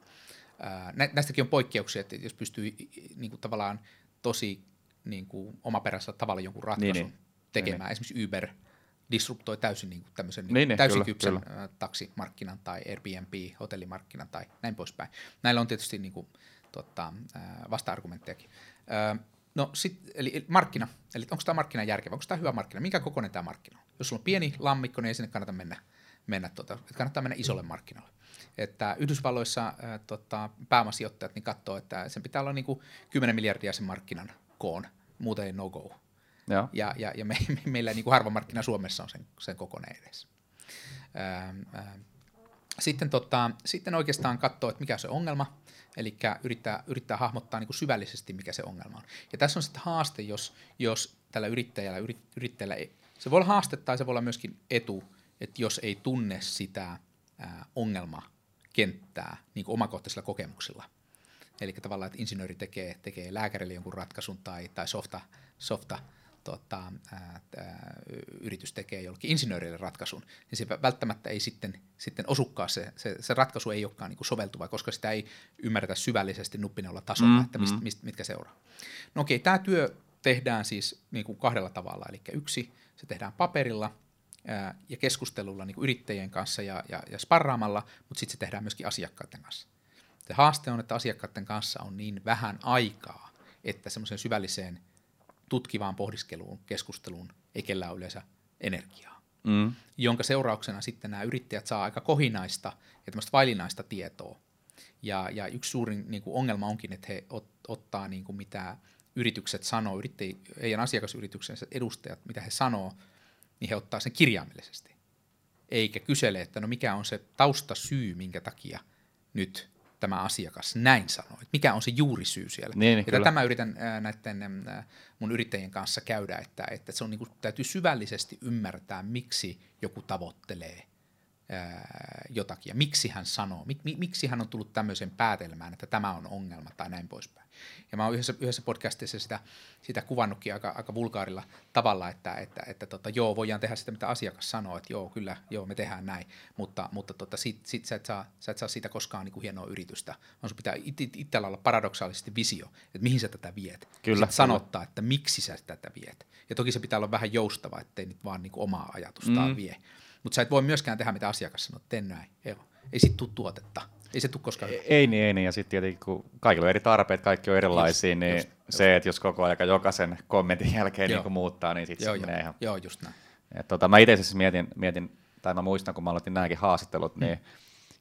Nä, näistäkin on poikkeuksia, että jos pystyy niin kuin tavallaan tosi niin kuin omaperäisellä tavalla jonkun ratkaisun niin, niin. tekemään. Niin, Esimerkiksi Uber disruptoi täysin niin kuin tämmöisen niin, niin, niin täysin kyllä, kypsän kyllä. taksimarkkinan tai Airbnb, hotellimarkkinan tai näin poispäin. Näillä on tietysti niin kuin, tota, vasta-argumenttejakin. No sit, eli markkina, eli onko tämä markkina järkevä, onko tämä hyvä markkina, minkä kokoinen tämä markkina on? Jos sulla on pieni lammikko, niin ei sinne kannata mennä, mennä tota, kannattaa mennä isolle markkinalle että Yhdysvalloissa ää, tota, pääomasijoittajat niin katsoo, että sen pitää olla niin kuin 10 miljardia sen markkinan koon, muuten ei no go. Ja, ja, ja, ja me, me, meillä niin kuin harva markkina Suomessa on sen, sen kokoneen edes. Ää, ää, sitten, tota, sitten oikeastaan katsoo, että mikä se ongelma, eli yrittää, yrittää hahmottaa niin kuin syvällisesti, mikä se ongelma on. Ja tässä on sitten haaste, jos, jos tällä yrittäjällä, yrit, yrittäjällä ei, se voi olla haaste tai se voi olla myöskin etu, että jos ei tunne sitä ää, ongelmaa, kenttää niin kuin omakohtaisilla kokemuksilla. Eli tavallaan, että insinööri tekee, tekee lääkärille jonkun ratkaisun tai, tai softa, softa tota, ää, ää, yritys tekee jollekin insinöörille ratkaisun, niin se välttämättä ei sitten, sitten osukaan, se, se, se ratkaisu ei olekaan niin kuin soveltuva, koska sitä ei ymmärretä syvällisesti nuppineulla tasolla, mm, että mist, mm. mist, mitkä seuraa. No okei, tämä työ tehdään siis niin kuin kahdella tavalla, eli yksi, se tehdään paperilla – ja keskustelulla niin kuin yrittäjien kanssa ja, ja, ja sparraamalla, mutta sitten se tehdään myöskin asiakkaiden kanssa. Se haaste on, että asiakkaiden kanssa on niin vähän aikaa, että semmoiseen syvälliseen tutkivaan pohdiskeluun, keskusteluun ei kellään yleensä energiaa. Mm. Jonka seurauksena sitten nämä yrittäjät saa aika kohinaista ja tämmöistä vailinaista tietoa. Ja, ja yksi suurin niin kuin ongelma onkin, että he ot, ottaa niin kuin mitä yritykset sanoo, yrittäjien asiakasyrityksensä edustajat, mitä he sanoo, niin he ottaa sen kirjaimellisesti. Eikä kysele, että no mikä on se taustasyy, minkä takia nyt tämä asiakas näin sanoi. Mikä on se juurisyy siellä. Niin, ja tämä yritän ää, näiden mun yrittäjien kanssa käydä, että, että se on niin kuin, täytyy syvällisesti ymmärtää, miksi joku tavoittelee jotakin ja miksi hän sanoo, mik, miksi hän on tullut tämmöiseen päätelmään, että tämä on ongelma tai näin poispäin. Ja mä oon yhdessä, yhdessä podcastissa sitä, sitä kuvannutkin aika, aika vulgaarilla tavalla, että, että, että tota, joo, voidaan tehdä sitä, mitä asiakas sanoo, että joo, kyllä, joo, me tehdään näin, mutta, mutta tota, sit, sit sä, et saa, sä et saa siitä koskaan niin kuin hienoa yritystä, vaan sun pitää it, it, itsellä olla paradoksaalisesti visio, että mihin sä tätä viet. Kyllä. Sitten sanottaa, että miksi sä tätä viet. Ja toki se pitää olla vähän joustava, ettei nyt vaan niin kuin omaa ajatustaan mm. vie. Mutta sä et voi myöskään tehdä, mitä asiakas sanoo, että näin, joo. Ei sit tule tuotetta ei se tule koskaan. Ei, ei niin, ei niin. Ja sitten tietenkin, kun kaikilla on eri tarpeet, kaikki on erilaisia, just, niin just, se, just. että jos koko ajan jokaisen kommentin jälkeen niin muuttaa, niin sitten se menee ihan... Joo, just näin. Et, tota, mä itse siis mietin, mietin, tai mä muistan, kun mä aloitin nämäkin haastattelut, niin mm.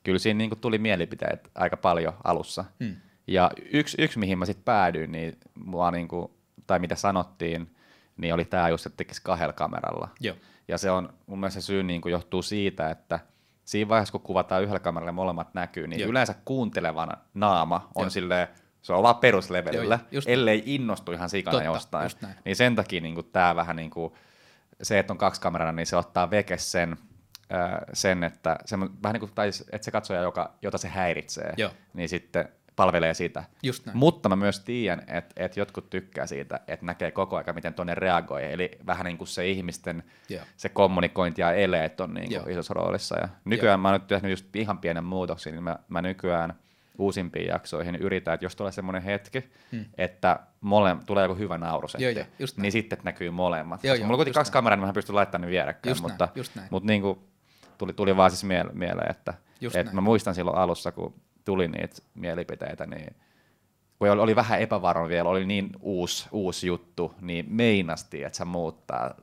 kyllä siinä niin tuli mielipiteet aika paljon alussa. Mm. Ja yksi, yksi, mihin mä sitten päädyin, niin mua niin kuin, tai mitä sanottiin, niin oli tämä just, että tekisi kahdella kameralla. Joo. Ja se on, mun mielestä se syy niin kuin johtuu siitä, että – siinä vaiheessa, kun kuvataan yhdellä kameralla molemmat näkyy, niin Joo. yleensä kuuntelevana naama on silleen, se on vaan peruslevelillä, Joo, ellei innostu ihan sikana Totta, jostain. Niin sen takia niin tämä vähän niin kuin, se, että on kaksi kameraa, niin se ottaa veke sen, äh, sen että se, vähän niin kuin, tai, että se katsoja, joka, jota se häiritsee, Joo. niin sitten palvelee sitä. Just näin. Mutta mä myös tiedän, että, että jotkut tykkää siitä, että näkee koko ajan, miten tuonne reagoi. Eli vähän niin kuin se ihmisten Joo. se kommunikointi ja eleet on niin kuin isossa roolissa. Ja nykyään mä oon nyt tehnyt just ihan pienen muutoksen, niin mä, mä nykyään uusimpiin jaksoihin yritän, että jos tulee semmoinen hetki, hmm. että mole, tulee joku hyvä naurusetti, Joo, joo, näin. niin sitten näkyy molemmat. Joo, joo, mulla on kaksi näin. kameraa, niin mä pystyn laittamaan ne vierekkäin, Just näin, mutta, just näin. mutta niin kuin, tuli, tuli vaan siis miele- mieleen, että, Just että näin. mä muistan silloin alussa, kun tuli niitä mielipiteitä, niin kun oli, oli vähän epävarma vielä, oli niin uusi, uusi juttu, niin meinasti, että se muuttaa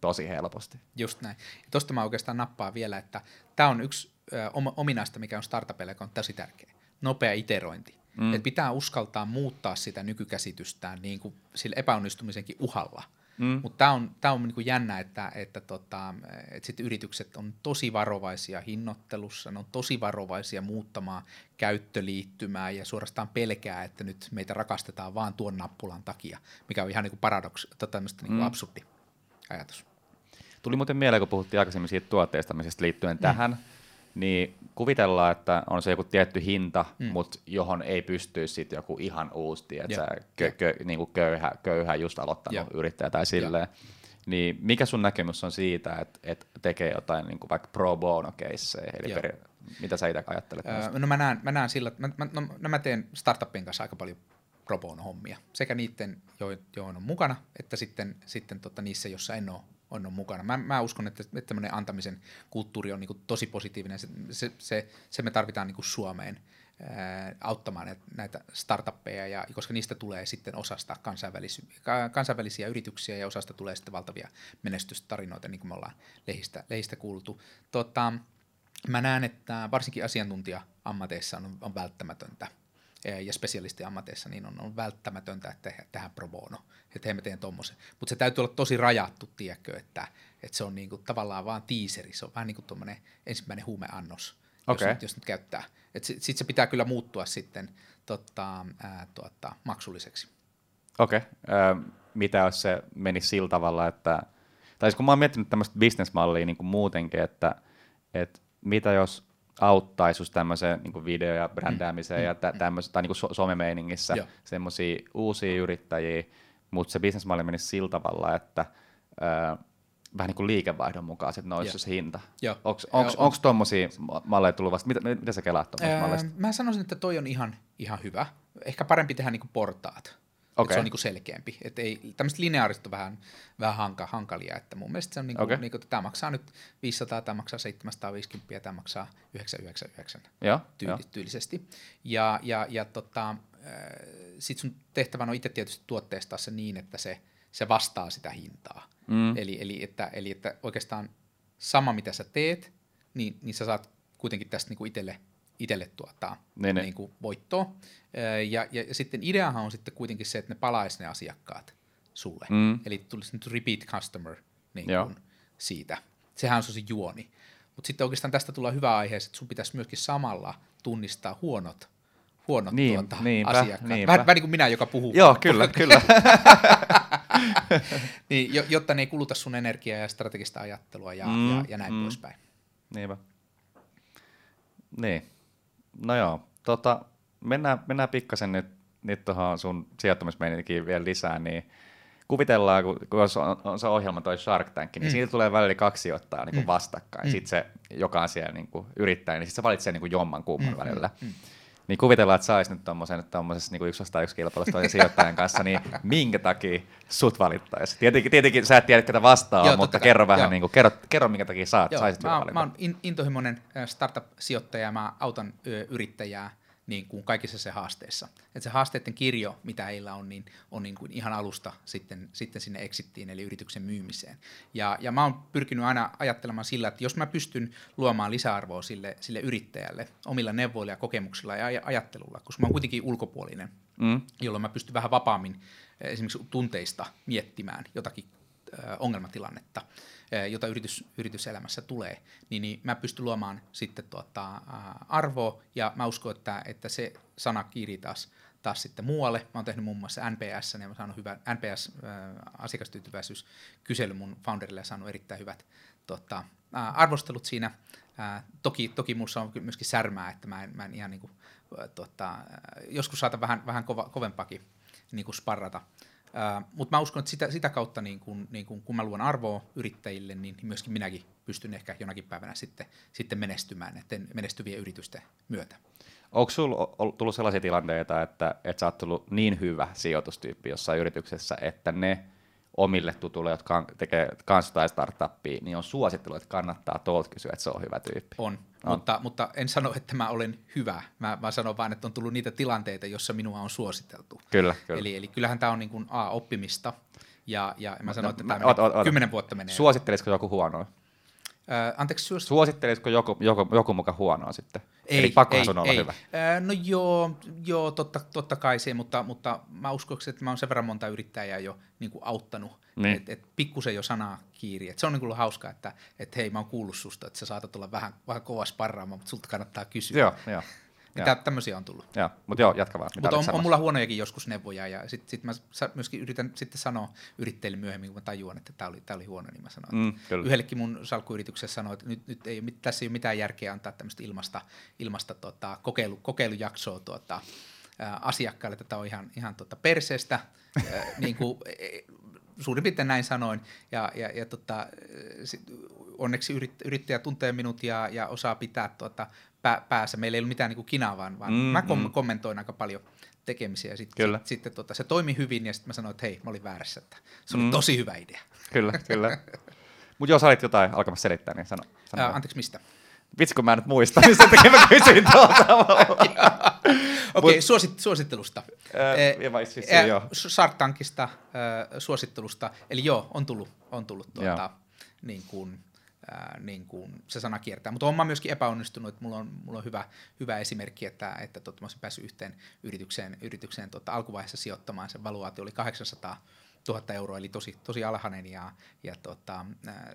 tosi helposti. Just näin. Ja tosta mä oikeastaan nappaan vielä, että tämä on yksi ö, ominaista, mikä on startupeille, joka on tosi tärkeä. Nopea iterointi. Mm. Et pitää uskaltaa muuttaa sitä nykykäsitystään niin kuin sillä epäonnistumisenkin uhalla. Mm. Mutta tämä on, tää on niin kuin jännä, että, että, tota, että sit yritykset on tosi varovaisia hinnoittelussa, ne on tosi varovaisia muuttamaan käyttöliittymää ja suorastaan pelkää, että nyt meitä rakastetaan vaan tuon nappulan takia, mikä on ihan niin kuin paradoksi, tota, tämmöistä niin kuin mm. absurdi ajatus. Tuli muuten mieleen, kun puhuttiin aikaisemmin siitä tuotteistamisesta liittyen mm. tähän, niin kuvitellaan, että on se joku tietty hinta, mm. mutta johon ei pysty sitten joku ihan uusi, että kö, kö, niin kuin köyhä, köyhä just aloittanut Joo. yrittäjä tai silleen. Niin mikä sun näkemys on siitä, että, että tekee jotain niin kuin vaikka pro bono caseja, eli Joo. peri, mitä sä itse ajattelet? Öö, no mä näen, mä näen sillä, että mä, mä, no, no mä teen startuppien kanssa aika paljon pro bono hommia. Sekä niiden, jo- joihin on mukana, että sitten, sitten tota, niissä, joissa en ole, on, on mukana. Mä, mä uskon, että, että tämmöinen antamisen kulttuuri on niin tosi positiivinen. Se, se, se, se me tarvitaan niin Suomeen ää, auttamaan näitä, startuppeja, ja, koska niistä tulee sitten osasta kansainvälis, ka- kansainvälisiä yrityksiä ja osasta tulee sitten valtavia menestystarinoita, niin kuin me ollaan lehistä, lehistä kuultu. Tota, Mä näen, että varsinkin asiantuntija-ammateissa on, on välttämätöntä ja spesialistiammateissa niin on, on välttämätöntä, että tehdään pro bono, että hei mä teen tommosen. Mutta se täytyy olla tosi rajattu, tiedätkö, että, että se on niinku tavallaan vaan tiiseri, se on vähän niin kuin ensimmäinen huumeannos, Okei. jos, nyt, jos nyt käyttää. Sitten sit se pitää kyllä muuttua sitten tota, ää, tuota, maksulliseksi. Okei. Okay. mitä jos se menisi sillä tavalla, että, tai siis kun mä oon miettinyt tämmöistä bisnesmallia niin kuin muutenkin, että, että mitä jos auttaisi just tämmöiseen niin video- ja brändäämiseen mm. ja tä, tämmöiseen, tai niin kuin so- somemeiningissä semmoisia uusia yrittäjiä, mutta se bisnesmalli menisi sillä tavalla, että ö, vähän niin kuin liikevaihdon mukaan sitten nousisi se hinta. Onko tuommoisia malleja tullut vasta? Mitä, mitä sä kelaat tuommoista malleista? mä sanoisin, että toi on ihan, ihan hyvä. Ehkä parempi tehdä niinku portaat. Okay. Okei. se on niinku selkeämpi. Et ei, tämmöiset lineaariset on vähän, vähän hanka, hankalia, että mun mielestä se on niinku, okay. niinku, että tämä maksaa nyt 500, tämä maksaa 750 ja tämä maksaa 999 Joo, tyyli, tyylisesti. Ja, ja, ja tota, sitten sun tehtävän on itse tietysti tuotteistaa se niin, että se, se vastaa sitä hintaa. Mm. Eli, eli, että, eli että oikeastaan sama mitä sä teet, niin, niin sä saat kuitenkin tästä niinku itselle, itselle tuota, Niin, niin. niinku voittoa. Ja, ja, ja sitten ideahan on sitten kuitenkin se, että ne palaisi ne asiakkaat sulle. Mm. Eli tulisi nyt repeat customer niin kuin siitä. Sehän on se juoni. Mutta sitten oikeastaan tästä tulee hyvä aihe, että sun pitäisi myöskin samalla tunnistaa huonot, huonot Niin, tuota, niinpä, asiakkaat. niinpä. Vähän, vähän niin kuin minä, joka puhuu. Joo, kyllä, kyllä. niin, jo- jotta ne ei kuluta sun energiaa ja strategista ajattelua ja, Mm, ja, ja näin mm. poispäin. Niinpä. Niin. No joo, tota, mennään, mennään pikkasen nyt, nyt tuohon sun sijoittamismeininkiin vielä lisää, niin kuvitellaan, kun, kun on, on se ohjelma toi Shark Tank, niin mm. siitä tulee välillä kaksi sijoittajaa niin kuin vastakkain. Mm. Sitten se, joka on siellä niin kuin yrittäjä, niin sitten se valitsee niin kuin jomman kumman mm. välillä. Mm. Niin kuvitellaan, että saisi nyt tommosen, tommosessa niin yksi vastaan yksi kilpailussa toisen sijoittajan kanssa, niin minkä takia sut valittaisi? Tietenkin, tietenkin sä et tiedä, ketä vastaa, Joo, mutta kai, kerro vähän, joo. niin kuin, kerro, kerro minkä takia saat, Joo, saisit mä, mä oon in, intohimoinen startup-sijoittaja ja mä autan ö, yrittäjää niin kuin kaikissa se haasteissa. Et se haasteiden kirjo, mitä heillä on, niin on niin kuin ihan alusta sitten, sitten sinne exittiin, eli yrityksen myymiseen. Ja, ja mä oon pyrkinyt aina ajattelemaan sillä, että jos mä pystyn luomaan lisäarvoa sille, sille yrittäjälle omilla neuvoilla ja kokemuksilla ja aj- ajattelulla, koska mä oon kuitenkin ulkopuolinen, Mm. jolloin mä pystyn vähän vapaammin eh, esimerkiksi tunteista miettimään jotakin ongelmatilannetta, jota yritys, yrityselämässä tulee, niin, niin mä pystyn luomaan sitten tuota, arvoa, ja mä uskon, että, että se sana kiiri taas, taas sitten muualle. Mä oon tehnyt muun muassa NPS, ja mä saanut hyvän NPS, ä, asiakastyytyväisyyskysely mun founderille ja saanut erittäin hyvät tota, arvostelut siinä. Toki, toki minussa on myöskin särmää, että mä en, mä en ihan niin kuin tota, joskus saatan vähän, vähän kova, kovempakin niin kuin sparrata. Mutta mä uskon, että sitä, sitä kautta, niin kun, niin kun, kun mä luon arvoa yrittäjille, niin myöskin minäkin pystyn ehkä jonakin päivänä sitten, sitten menestymään näiden menestyvien yritysten myötä. Onko sinulla tullut sellaisia tilanteita, että, että sä oot tullut niin hyvä sijoitustyyppi jossain yrityksessä, että ne omille tutuille, jotka tekee kanssa tai startuppia, niin on suosittelu, että kannattaa tuolta kysyä, että se on hyvä tyyppi. On, on. Mutta, mutta en sano, että mä olen hyvä. Mä, mä sanon vain, että on tullut niitä tilanteita, jossa minua on suositeltu. Kyllä, kyllä. Eli, eli kyllähän tämä on niin kuin A, oppimista, ja, ja mä sanon, no, että tämä kymmenen vuotta menee. Suosittelisiko joku huonoa? Äh, anteeksi, just... Suosittelisiko joku, joku, joku muka huonoa sitten? Ei, Eli pakkohan ei, sun olla ei. hyvä. Äh, no joo, joo totta, totta kai se, mutta, mutta mä uskon, että mä oon sen verran monta yrittäjää jo niin kuin auttanut, niin. että et pikkusen jo sanaa kiiri. Et se on niin kuin hauskaa, että et hei mä oon kuullut susta, että sä saatat olla vähän, vähän kova sparraamaan, mutta sulta kannattaa kysyä. Joo, joo. Mitä tämmöisiä on tullut. Joo, mutta joo, jatka vaan. Mutta on, on, mulla huonojakin joskus neuvoja, ja sitten sit mä myöskin yritän sitten sanoa yrittäjille myöhemmin, kun mä tajuan, että tämä oli, tää oli huono, niin mä sanoin. Mm, yhdellekin mun salkkuyrityksessä sanoin, että nyt, nyt ei, tässä ei ole mitään järkeä antaa tämmöistä ilmasta, ilmasta tota, kokeilu, kokeilujaksoa tuota, ä, asiakkaille, tätä on ihan, ihan tota, perseestä, ä, niin kuin, e, suurin piirtein näin sanoin, ja, ja, ja tota, sit, onneksi yrittäjä tuntee minut ja, ja osaa pitää tuota, pää, päässä. Meillä ei ollut mitään niin kuin kinaa, vaan, vaan mm, mä kom- mm. kommentoin aika paljon tekemisiä. Ja sitten sit, sit, tota, se toimi hyvin ja sitten mä sanoin, että hei, mä olin väärässä. Että se oli mm. tosi hyvä idea. Kyllä, kyllä. Mutta jos olit jotain alkamassa selittää, niin sano. sano Ää, anteeksi, mistä? Vitsi, kun mä en nyt muista, niin sen takia mä kysyin tuolta Okei, okay, suosit, suosittelusta. Äh, joo. Shark Tankista äh, suosittelusta. Eli joo, on tullut, on tullut tuota, niin kuin, ää, niin kuin se sana kiertää. Mutta olen myöskin epäonnistunut, että mulla on, mulla on hyvä, hyvä esimerkki, että, että totta, mä olisin päässyt yhteen yritykseen, yritykseen tota, alkuvaiheessa sijoittamaan. Se valuaatio oli 800 000 euroa, eli tosi, tosi alhainen, ja, ja tota,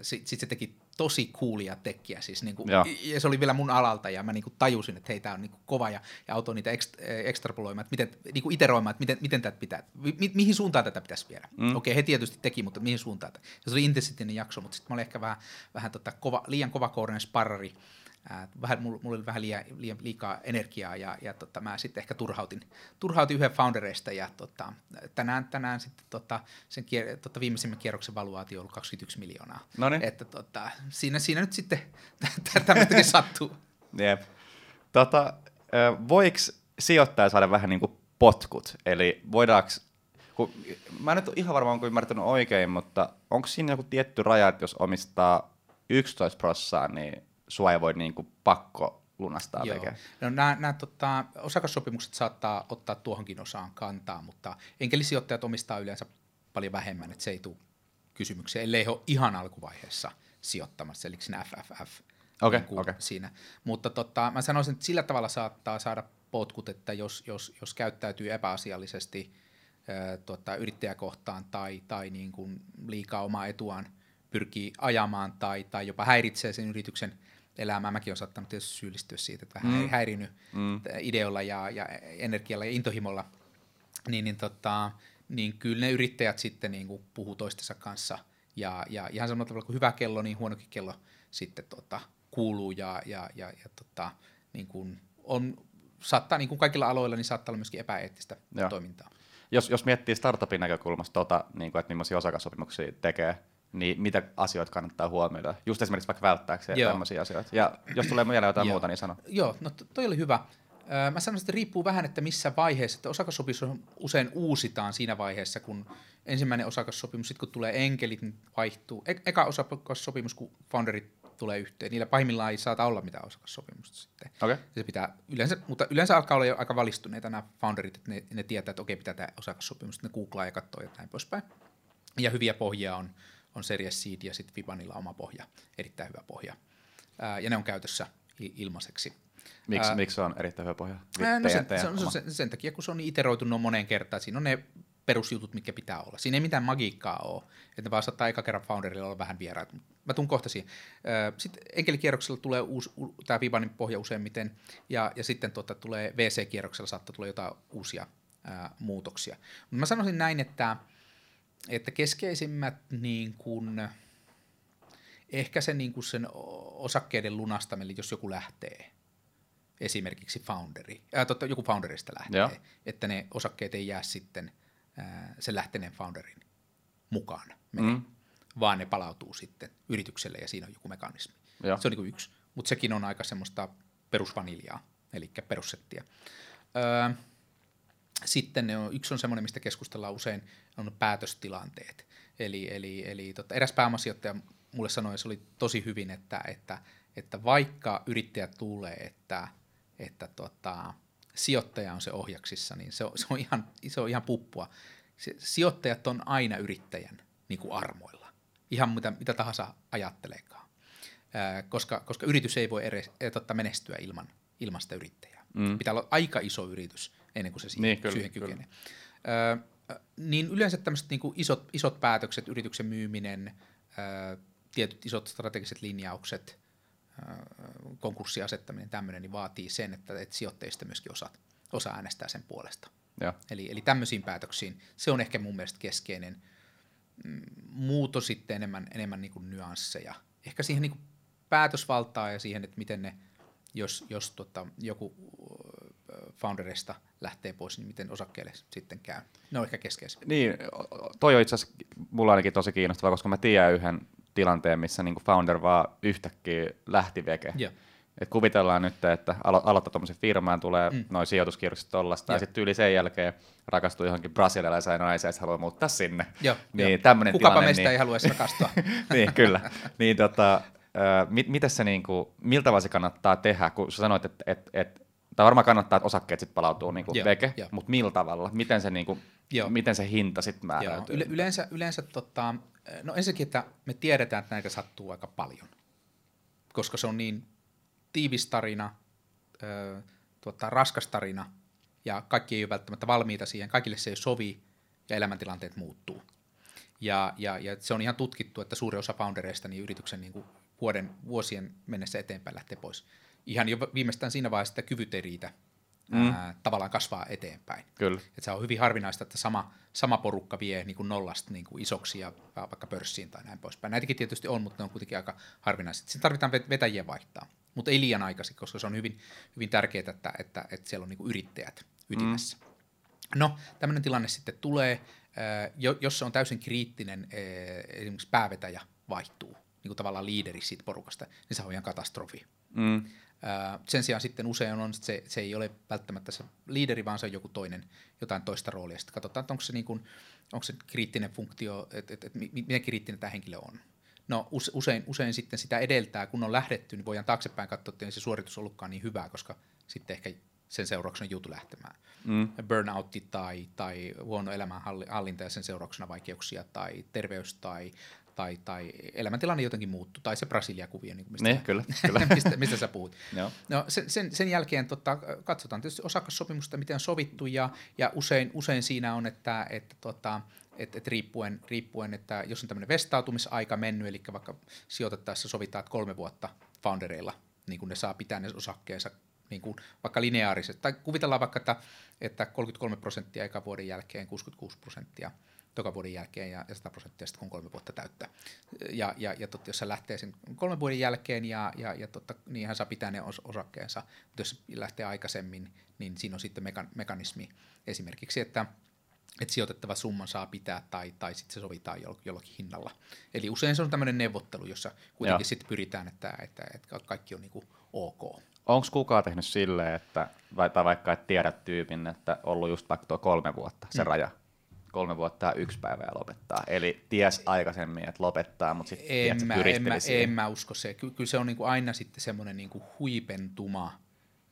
sitten sit se teki tosi coolia tekkiä, siis niinku, ja se oli vielä mun alalta, ja mä niinku tajusin, että hei, tää on niinku kova, ja, ja autoin niitä ekst, ekstrapoloimaan, että miten, niinku iteroimaan, että miten, miten tätä pitää, mi, mihin suuntaan tätä pitäisi viedä. Mm. Okei, he tietysti teki, mutta mihin suuntaan. Ja se oli intensitinen jakso, mutta sitten mä olin ehkä vähän, vähän tota kova, liian kovakourinen sparrari, vähän, mulla, mulla oli vähän liian, liian, liikaa energiaa ja, ja tota, mä sitten ehkä turhautin, turhautin yhden foundereista ja tota, tänään, tänään sitten tota, sen kier, tota, viimeisimmän kierroksen valuaatio on ollut 21 miljoonaa. Noniin. Että tota, siinä, siinä nyt sitten tämmöistäkin sattuu. Jep. Tota, voiko sijoittaja saada vähän niin kuin potkut? Eli voidaanko kun, mä en nyt ole ihan varma, onko ymmärtänyt oikein, mutta onko siinä joku tietty raja, että jos omistaa 11 prossaa, niin sua ei voi niin kuin pakko lunastaa Joo. tekemään. No, nämä, nämä tota, osakassopimukset saattaa ottaa tuohonkin osaan kantaa, mutta enkelisijoittajat omistaa yleensä paljon vähemmän, että se ei tule kysymykseen, ellei he ole ihan alkuvaiheessa sijoittamassa, eli siinä FFF. Okay, niin okay. siinä. Mutta tota, mä sanoisin, että sillä tavalla saattaa saada potkut, että jos, jos, jos käyttäytyy epäasiallisesti ää, tota, yrittäjäkohtaan tai, tai niin kuin liikaa omaa etuaan pyrkii ajamaan tai, tai jopa häiritsee sen yrityksen – elämää. Mäkin olen saattanut tietysti syyllistyä siitä, että vähän mm. häirinyt mm. ideolla ja, ja energialla ja intohimolla. Niin, niin, tota, niin kyllä ne yrittäjät sitten niin kuin puhuu toistensa kanssa. Ja, ja ihan samalla tavalla kuin hyvä kello, niin huonokin kello sitten tota, kuuluu ja, ja, ja, ja tota, niin kuin on, saattaa, niin kuin kaikilla aloilla, niin saattaa olla myöskin epäeettistä Joo. toimintaa. Jos, jos miettii startupin näkökulmasta, tota, niin kuin, että millaisia osakassopimuksia tekee, niin mitä asioita kannattaa huomioida? Just esimerkiksi vaikka välttääkseen Joo. tämmöisiä asioita. Ja jos tulee mieleen jotain muuta, niin sano. Joo, no toi oli hyvä. Mä sanoisin, että riippuu vähän, että missä vaiheessa. Että osakassopimus usein uusitaan siinä vaiheessa, kun ensimmäinen osakassopimus, sitten kun tulee enkelit, niin vaihtuu. E- eka osakassopimus, kun founderit tulee yhteen. Niillä pahimmillaan ei saata olla mitään osakassopimusta sitten. Okay. Se pitää, yleensä, mutta yleensä alkaa olla jo aika valistuneita nämä founderit, että ne, ne tietää, että okei, pitää tämä osakassopimus, ne googlaa ja katsoo ja näin poispäin. Ja hyviä pohjia on on Series Seed ja sitten Vibanilla oma pohja, erittäin hyvä pohja. Ää, ja ne on käytössä ilmaiseksi. Miksi, miksi se on erittäin hyvä pohja? Ää, no sen, sen, sen, sen takia, kun se on iteroitu no moneen kertaan. Siinä on ne perusjutut, mitkä pitää olla. Siinä ei mitään magiikkaa ole, että vaan saattaa eka kerran founderilla olla vähän vieraat. Mä tuun kohta siihen. Sitten enkelikierroksella tulee uusi, tämä Vibanin pohja useimmiten, ja, ja sitten tuota, tulee VC-kierroksella saattaa tulla jotain uusia ää, muutoksia. Mutta mä sanoisin näin, että että keskeisimmät niin kuin, ehkä se niin kuin sen osakkeiden lunastaminen, jos joku lähtee. esimerkiksi founderi, ää, totta, joku founderista lähtee, Joo. että ne osakkeet ei jää sitten ää, sen lähteneen founderin mukaan, menee, Mm. vaan ne palautuu sitten yritykselle ja siinä on joku mekanismi. Joo. Se on niin yksi, mutta sekin on aika semmoista perusvaniljaa, eli perussettiä. Öö, sitten ne on, yksi on semmoinen, mistä keskustellaan usein, on päätöstilanteet. Eli, eli, eli tota, eräs pääomasijoittaja mulle sanoi, se oli tosi hyvin, että, että, että vaikka yrittäjät luulee, että, että tota, sijoittaja on se ohjaksissa, niin se on, se on, ihan, se on ihan puppua. Se, sijoittajat on aina yrittäjän niin kuin armoilla, ihan mitä, mitä tahansa ajatteleekaan, Ää, koska, koska yritys ei voi edes, eh, totta, menestyä ilman, ilman sitä yrittäjää. Mm. Pitää olla aika iso yritys ennen kuin se siihen, Niin, kyllä, siihen kyllä. kykenee. Öö, niin yleensä tämmöiset niin isot, isot päätökset, yrityksen myyminen, öö, tietyt isot strategiset linjaukset, öö, konkurssin asettaminen, tämmöinen, niin vaatii sen, että, että sijoittajista myöskin osaat, osaa äänestää sen puolesta. Joo. Eli, eli tämmöisiin päätöksiin, se on ehkä mun mielestä keskeinen mm, muuto sitten enemmän, enemmän niin kuin nyansseja. Ehkä siihen niin kuin päätösvaltaa ja siihen, että miten ne, jos, jos tota, joku ö, founderista lähtee pois, niin miten osakkeelle sitten käy. Ne on ehkä keskeisiä. Niin, toi on itse asiassa mulla ainakin tosi kiinnostavaa, koska mä tiedän yhden tilanteen, missä niinku founder vaan yhtäkkiä lähti veke. Et kuvitellaan nyt, että alo- aloittaa tuommoisen firmaan, tulee mm. noin sijoituskierrokset tollasta, ja Joo. sitten yli sen jälkeen rakastuu johonkin brasilialaiseen naiseen, että haluaa muuttaa sinne. Joo, niin, joo. tämmönen Kukapa tilanne, meistä niin, ei haluaisi rakastua. niin, kyllä. Niin, tota, mit, miten se, niinku, miltä tavalla se kannattaa tehdä, kun sä sanoit, että et, et, tai varmaan kannattaa, että osakkeet sitten palautuu niinku Joo, veke, mutta millä tavalla? Miten se, niinku, Joo. miten se hinta sitten määräytyy? yle, yleensä, yleensä tota, no ensinnäkin, että me tiedetään, että näitä sattuu aika paljon, koska se on niin tiivis tarina, ö, tota, raskas tarina, ja kaikki ei ole välttämättä valmiita siihen, kaikille se ei sovi, ja elämäntilanteet muuttuu. Ja, ja, ja se on ihan tutkittu, että suuri osa foundereista niin yrityksen niin kuin vuoden, vuosien mennessä eteenpäin lähtee pois. Ihan jo viimeistään siinä vaiheessa, että kyvyt ei riitä mm. ää, tavallaan kasvaa eteenpäin. Kyllä. Et se on hyvin harvinaista, että sama, sama porukka vie niin kuin nollasta niin kuin isoksi ja vaikka pörssiin tai näin poispäin. Näitäkin tietysti on, mutta ne on kuitenkin aika harvinaiset. Siinä tarvitaan vet- vetäjien vaihtaa, mutta ei liian aikaisin, koska se on hyvin, hyvin tärkeää, että, että, että siellä on niin kuin yrittäjät ytimessä. Mm. No, tämmöinen tilanne sitten tulee, jo- jos se on täysin kriittinen, esimerkiksi päävetäjä vaihtuu, niin kuin tavallaan liideri siitä porukasta, niin se on ihan katastrofi. Mm. Ää, Sen sijaan sitten usein on, että se, se ei ole välttämättä se liideri, vaan se on joku toinen, jotain toista roolia. Sitten katsotaan, että onko se, niin kuin, onko se kriittinen funktio, että, että, että mi- miten kriittinen tämä henkilö on. No use- usein, usein sitten sitä edeltää, kun on lähdetty, niin voidaan taaksepäin katsoa, että ei se suoritus ollutkaan niin hyvää, koska sitten ehkä sen seurauksena joutuu lähtemään. Mm. Burnoutti tai, tai huono elämänhallinta ja sen seurauksena vaikeuksia tai terveys tai, tai, tai elämäntilanne jotenkin muuttuu, tai se Brasilia-kuvio, niin kuin mistä, Niin, sä- kyllä, kyllä. mistä, mistä sä puhut. Joo. No, sen, sen, sen jälkeen tota, katsotaan tietysti osakassopimusta, miten on sovittu, ja, ja usein, usein siinä on, että, että tota, et, et riippuen, riippuen, että jos on tämmöinen vestautumisaika mennyt, eli vaikka sijoitettaessa sovitaan, että kolme vuotta foundereilla, niin kun ne saa pitää ne osakkeensa niin kuin vaikka lineaarisesti, tai kuvitellaan vaikka, että, että 33 prosenttia eka vuoden jälkeen, 66 prosenttia toka vuoden jälkeen ja, ja 100 prosenttia sitten, kun kolme vuotta täyttää. Ja, ja, ja totta, jos se lähtee sen kolmen vuoden jälkeen, ja, ja, ja totta, niin hän saa pitää ne os, osakkeensa, mutta jos lähtee aikaisemmin, niin siinä on sitten meka, mekanismi esimerkiksi, että että sijoitettava summan saa pitää tai, tai sitten se sovitaan joll- jollakin hinnalla. Eli usein se on tämmöinen neuvottelu, jossa kuitenkin sitten pyritään, että, että, että kaikki on niinku ok. Onko kukaan tehnyt silleen, että, vai, tai vaikka et tiedä tyypin, että ollut just vaikka tuo kolme vuotta, se mm. raja, kolme vuotta ja yksi päivä ja lopettaa. Eli ties aikaisemmin, että lopettaa, mutta sitten En mä, en, mä, en mä usko se. Ky- kyllä se on niinku aina sitten semmoinen niinku huipentuma,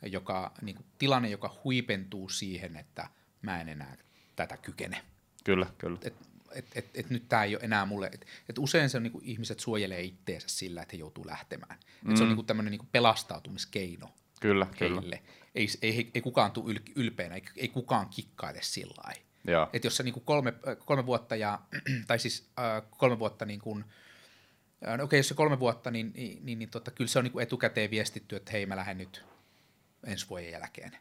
joka, niinku tilanne, joka huipentuu siihen, että mä en enää tätä kykene. Kyllä, kyllä. Et, et, et, et nyt tämä ei ole enää mulle. Et, et usein se on niinku, ihmiset suojelee itteensä sillä, että he joutuu lähtemään. Mm. Et se on niinku tämmöinen niinku pelastautumiskeino Kyllä, kyllä. heille. Ei, ei, ei kukaan tule yl, ylpeänä, ei, ei kukaan kikkaile sillä lailla. Että jos sä niinku kolme, äh, kolme vuotta, ja, tai siis äh, kolme vuotta niin kuin, äh, no okei, jos se kolme vuotta, niin, niin, niin, niin tota, kyllä se on niinku etukäteen viestitty, että hei, mä lähden nyt ensi vuoden jälkeen.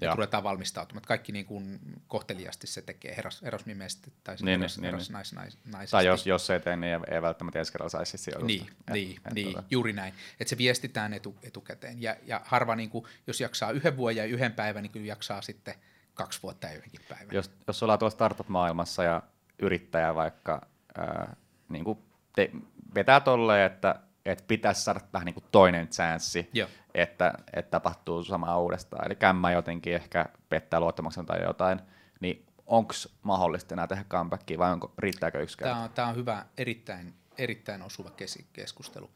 ja ruvetaan valmistautumaan. Kaikki niin kuin kohteliasti se tekee heros, herosmimesti tai Niin, niin, heros, niin, niin, niin, heros, nais, nais, naisesti. Tai jos, jos ei tee, niin ei, ei välttämättä ensi kerralla saisi sijoitusta. Niin, Et- niin, et niin tota- juuri näin. Että se viestitään etu, etukäteen. Ja, ja harva, niin kuin, jos jaksaa yhden vuoden ja yhden päivän, niin kyllä jaksaa sitten kaksi vuotta yhdenkin päivän. jos, jos ollaan tuolla startup-maailmassa ja yrittäjä vaikka ää, niin kuin te, vetää tolleen, että, että pitäisi saada vähän niin kuin toinen chanssi, Joo. että, että tapahtuu sama uudestaan. Eli kämmä jotenkin ehkä pettää luottamuksen tai jotain, niin onko mahdollista enää tehdä comebackia vai onko, riittääkö yksi kerta? Tämä on, tämä on hyvä, erittäin, erittäin osuva kes- keskustelu.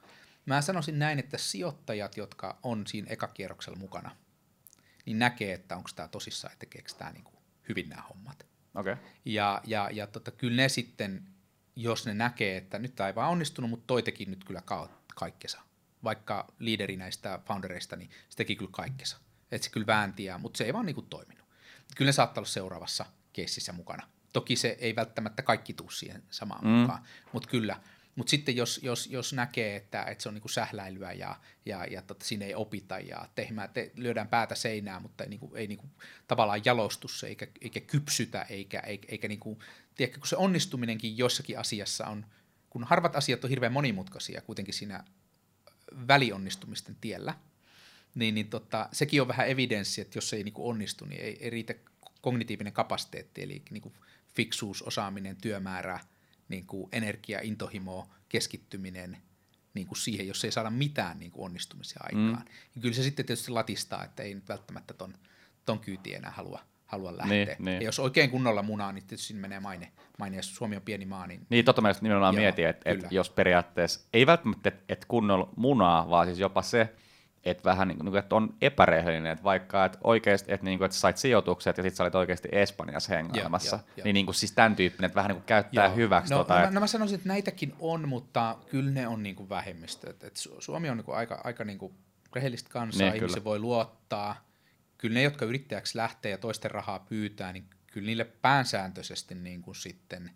Mä sanoisin näin, että sijoittajat, jotka on siinä ekakierroksella mukana, niin näkee, että onko tämä tosissaan, että tekeekö tämä niin hyvin nämä hommat. Okay. Ja, ja, ja tota, kyllä ne sitten, jos ne näkee, että nyt tämä ei vaan onnistunut, mutta toi teki nyt kyllä ka- kaikkensa. Vaikka liideri näistä foundereista, niin se teki kyllä kaikkensa. Että se kyllä väänti, ja, mutta se ei vaan niin kuin toiminut. Kyllä ne saattaa olla seuraavassa keississä mukana. Toki se ei välttämättä kaikki tuu siihen samaan mm. mukaan, mutta kyllä. Mutta sitten jos, jos, jos näkee, että, että se on niinku sähläilyä ja, ja, ja tota, siinä ei opita ja tehmää, te, lyödään päätä seinään, mutta ei, niinku, ei niinku, tavallaan jalostu se eikä, eikä kypsytä, eikä, eikä, eikä niinku, tiedätkö, kun se onnistuminenkin jossakin asiassa on, kun harvat asiat on hirveän monimutkaisia kuitenkin siinä välionnistumisten tiellä, niin, niin tota, sekin on vähän evidenssi, että jos se ei niinku onnistu, niin ei, ei riitä kognitiivinen kapasiteetti, eli niinku fiksuus, osaaminen, työmäärä, niinku energia, intohimo, keskittyminen niinku siihen, jos ei saada mitään niinku onnistumisia aikaan. Mm. Ja kyllä se sitten tietysti latistaa, että ei nyt välttämättä ton, ton kyytiin enää halua, halua lähteä. Niin, niin. Ja jos oikein kunnolla munaa, niin tietysti siinä menee maine. maine. Ja Suomi on pieni maa, niin Niin, totta mä just nimenomaan Joo, mietin, että, että jos periaatteessa, ei välttämättä, että kunnolla munaa, vaan siis jopa se, että vähän niin kuin, että on epärehellinen, että vaikka että oikeasti, että, niin kuin, että sä sait sijoitukset ja sitten sä olit oikeasti Espanjassa hengailemassa, joo, joo. niin, niin kuin siis tämän tyyppinen, että vähän niin kuin käyttää Joo. hyväksi no, tota, no, että, no mä sanoisin, että näitäkin on, mutta kyllä ne on niin kuin vähemmistö. Et, et Su- Suomi on niin kuin aika, aika niin kuin rehellistä kansaa, Niin, ihmisiä kyllä. voi luottaa. Kyllä ne, jotka yrittäjäksi lähtee ja toisten rahaa pyytää, niin kyllä niille pääsääntöisesti niin kuin sitten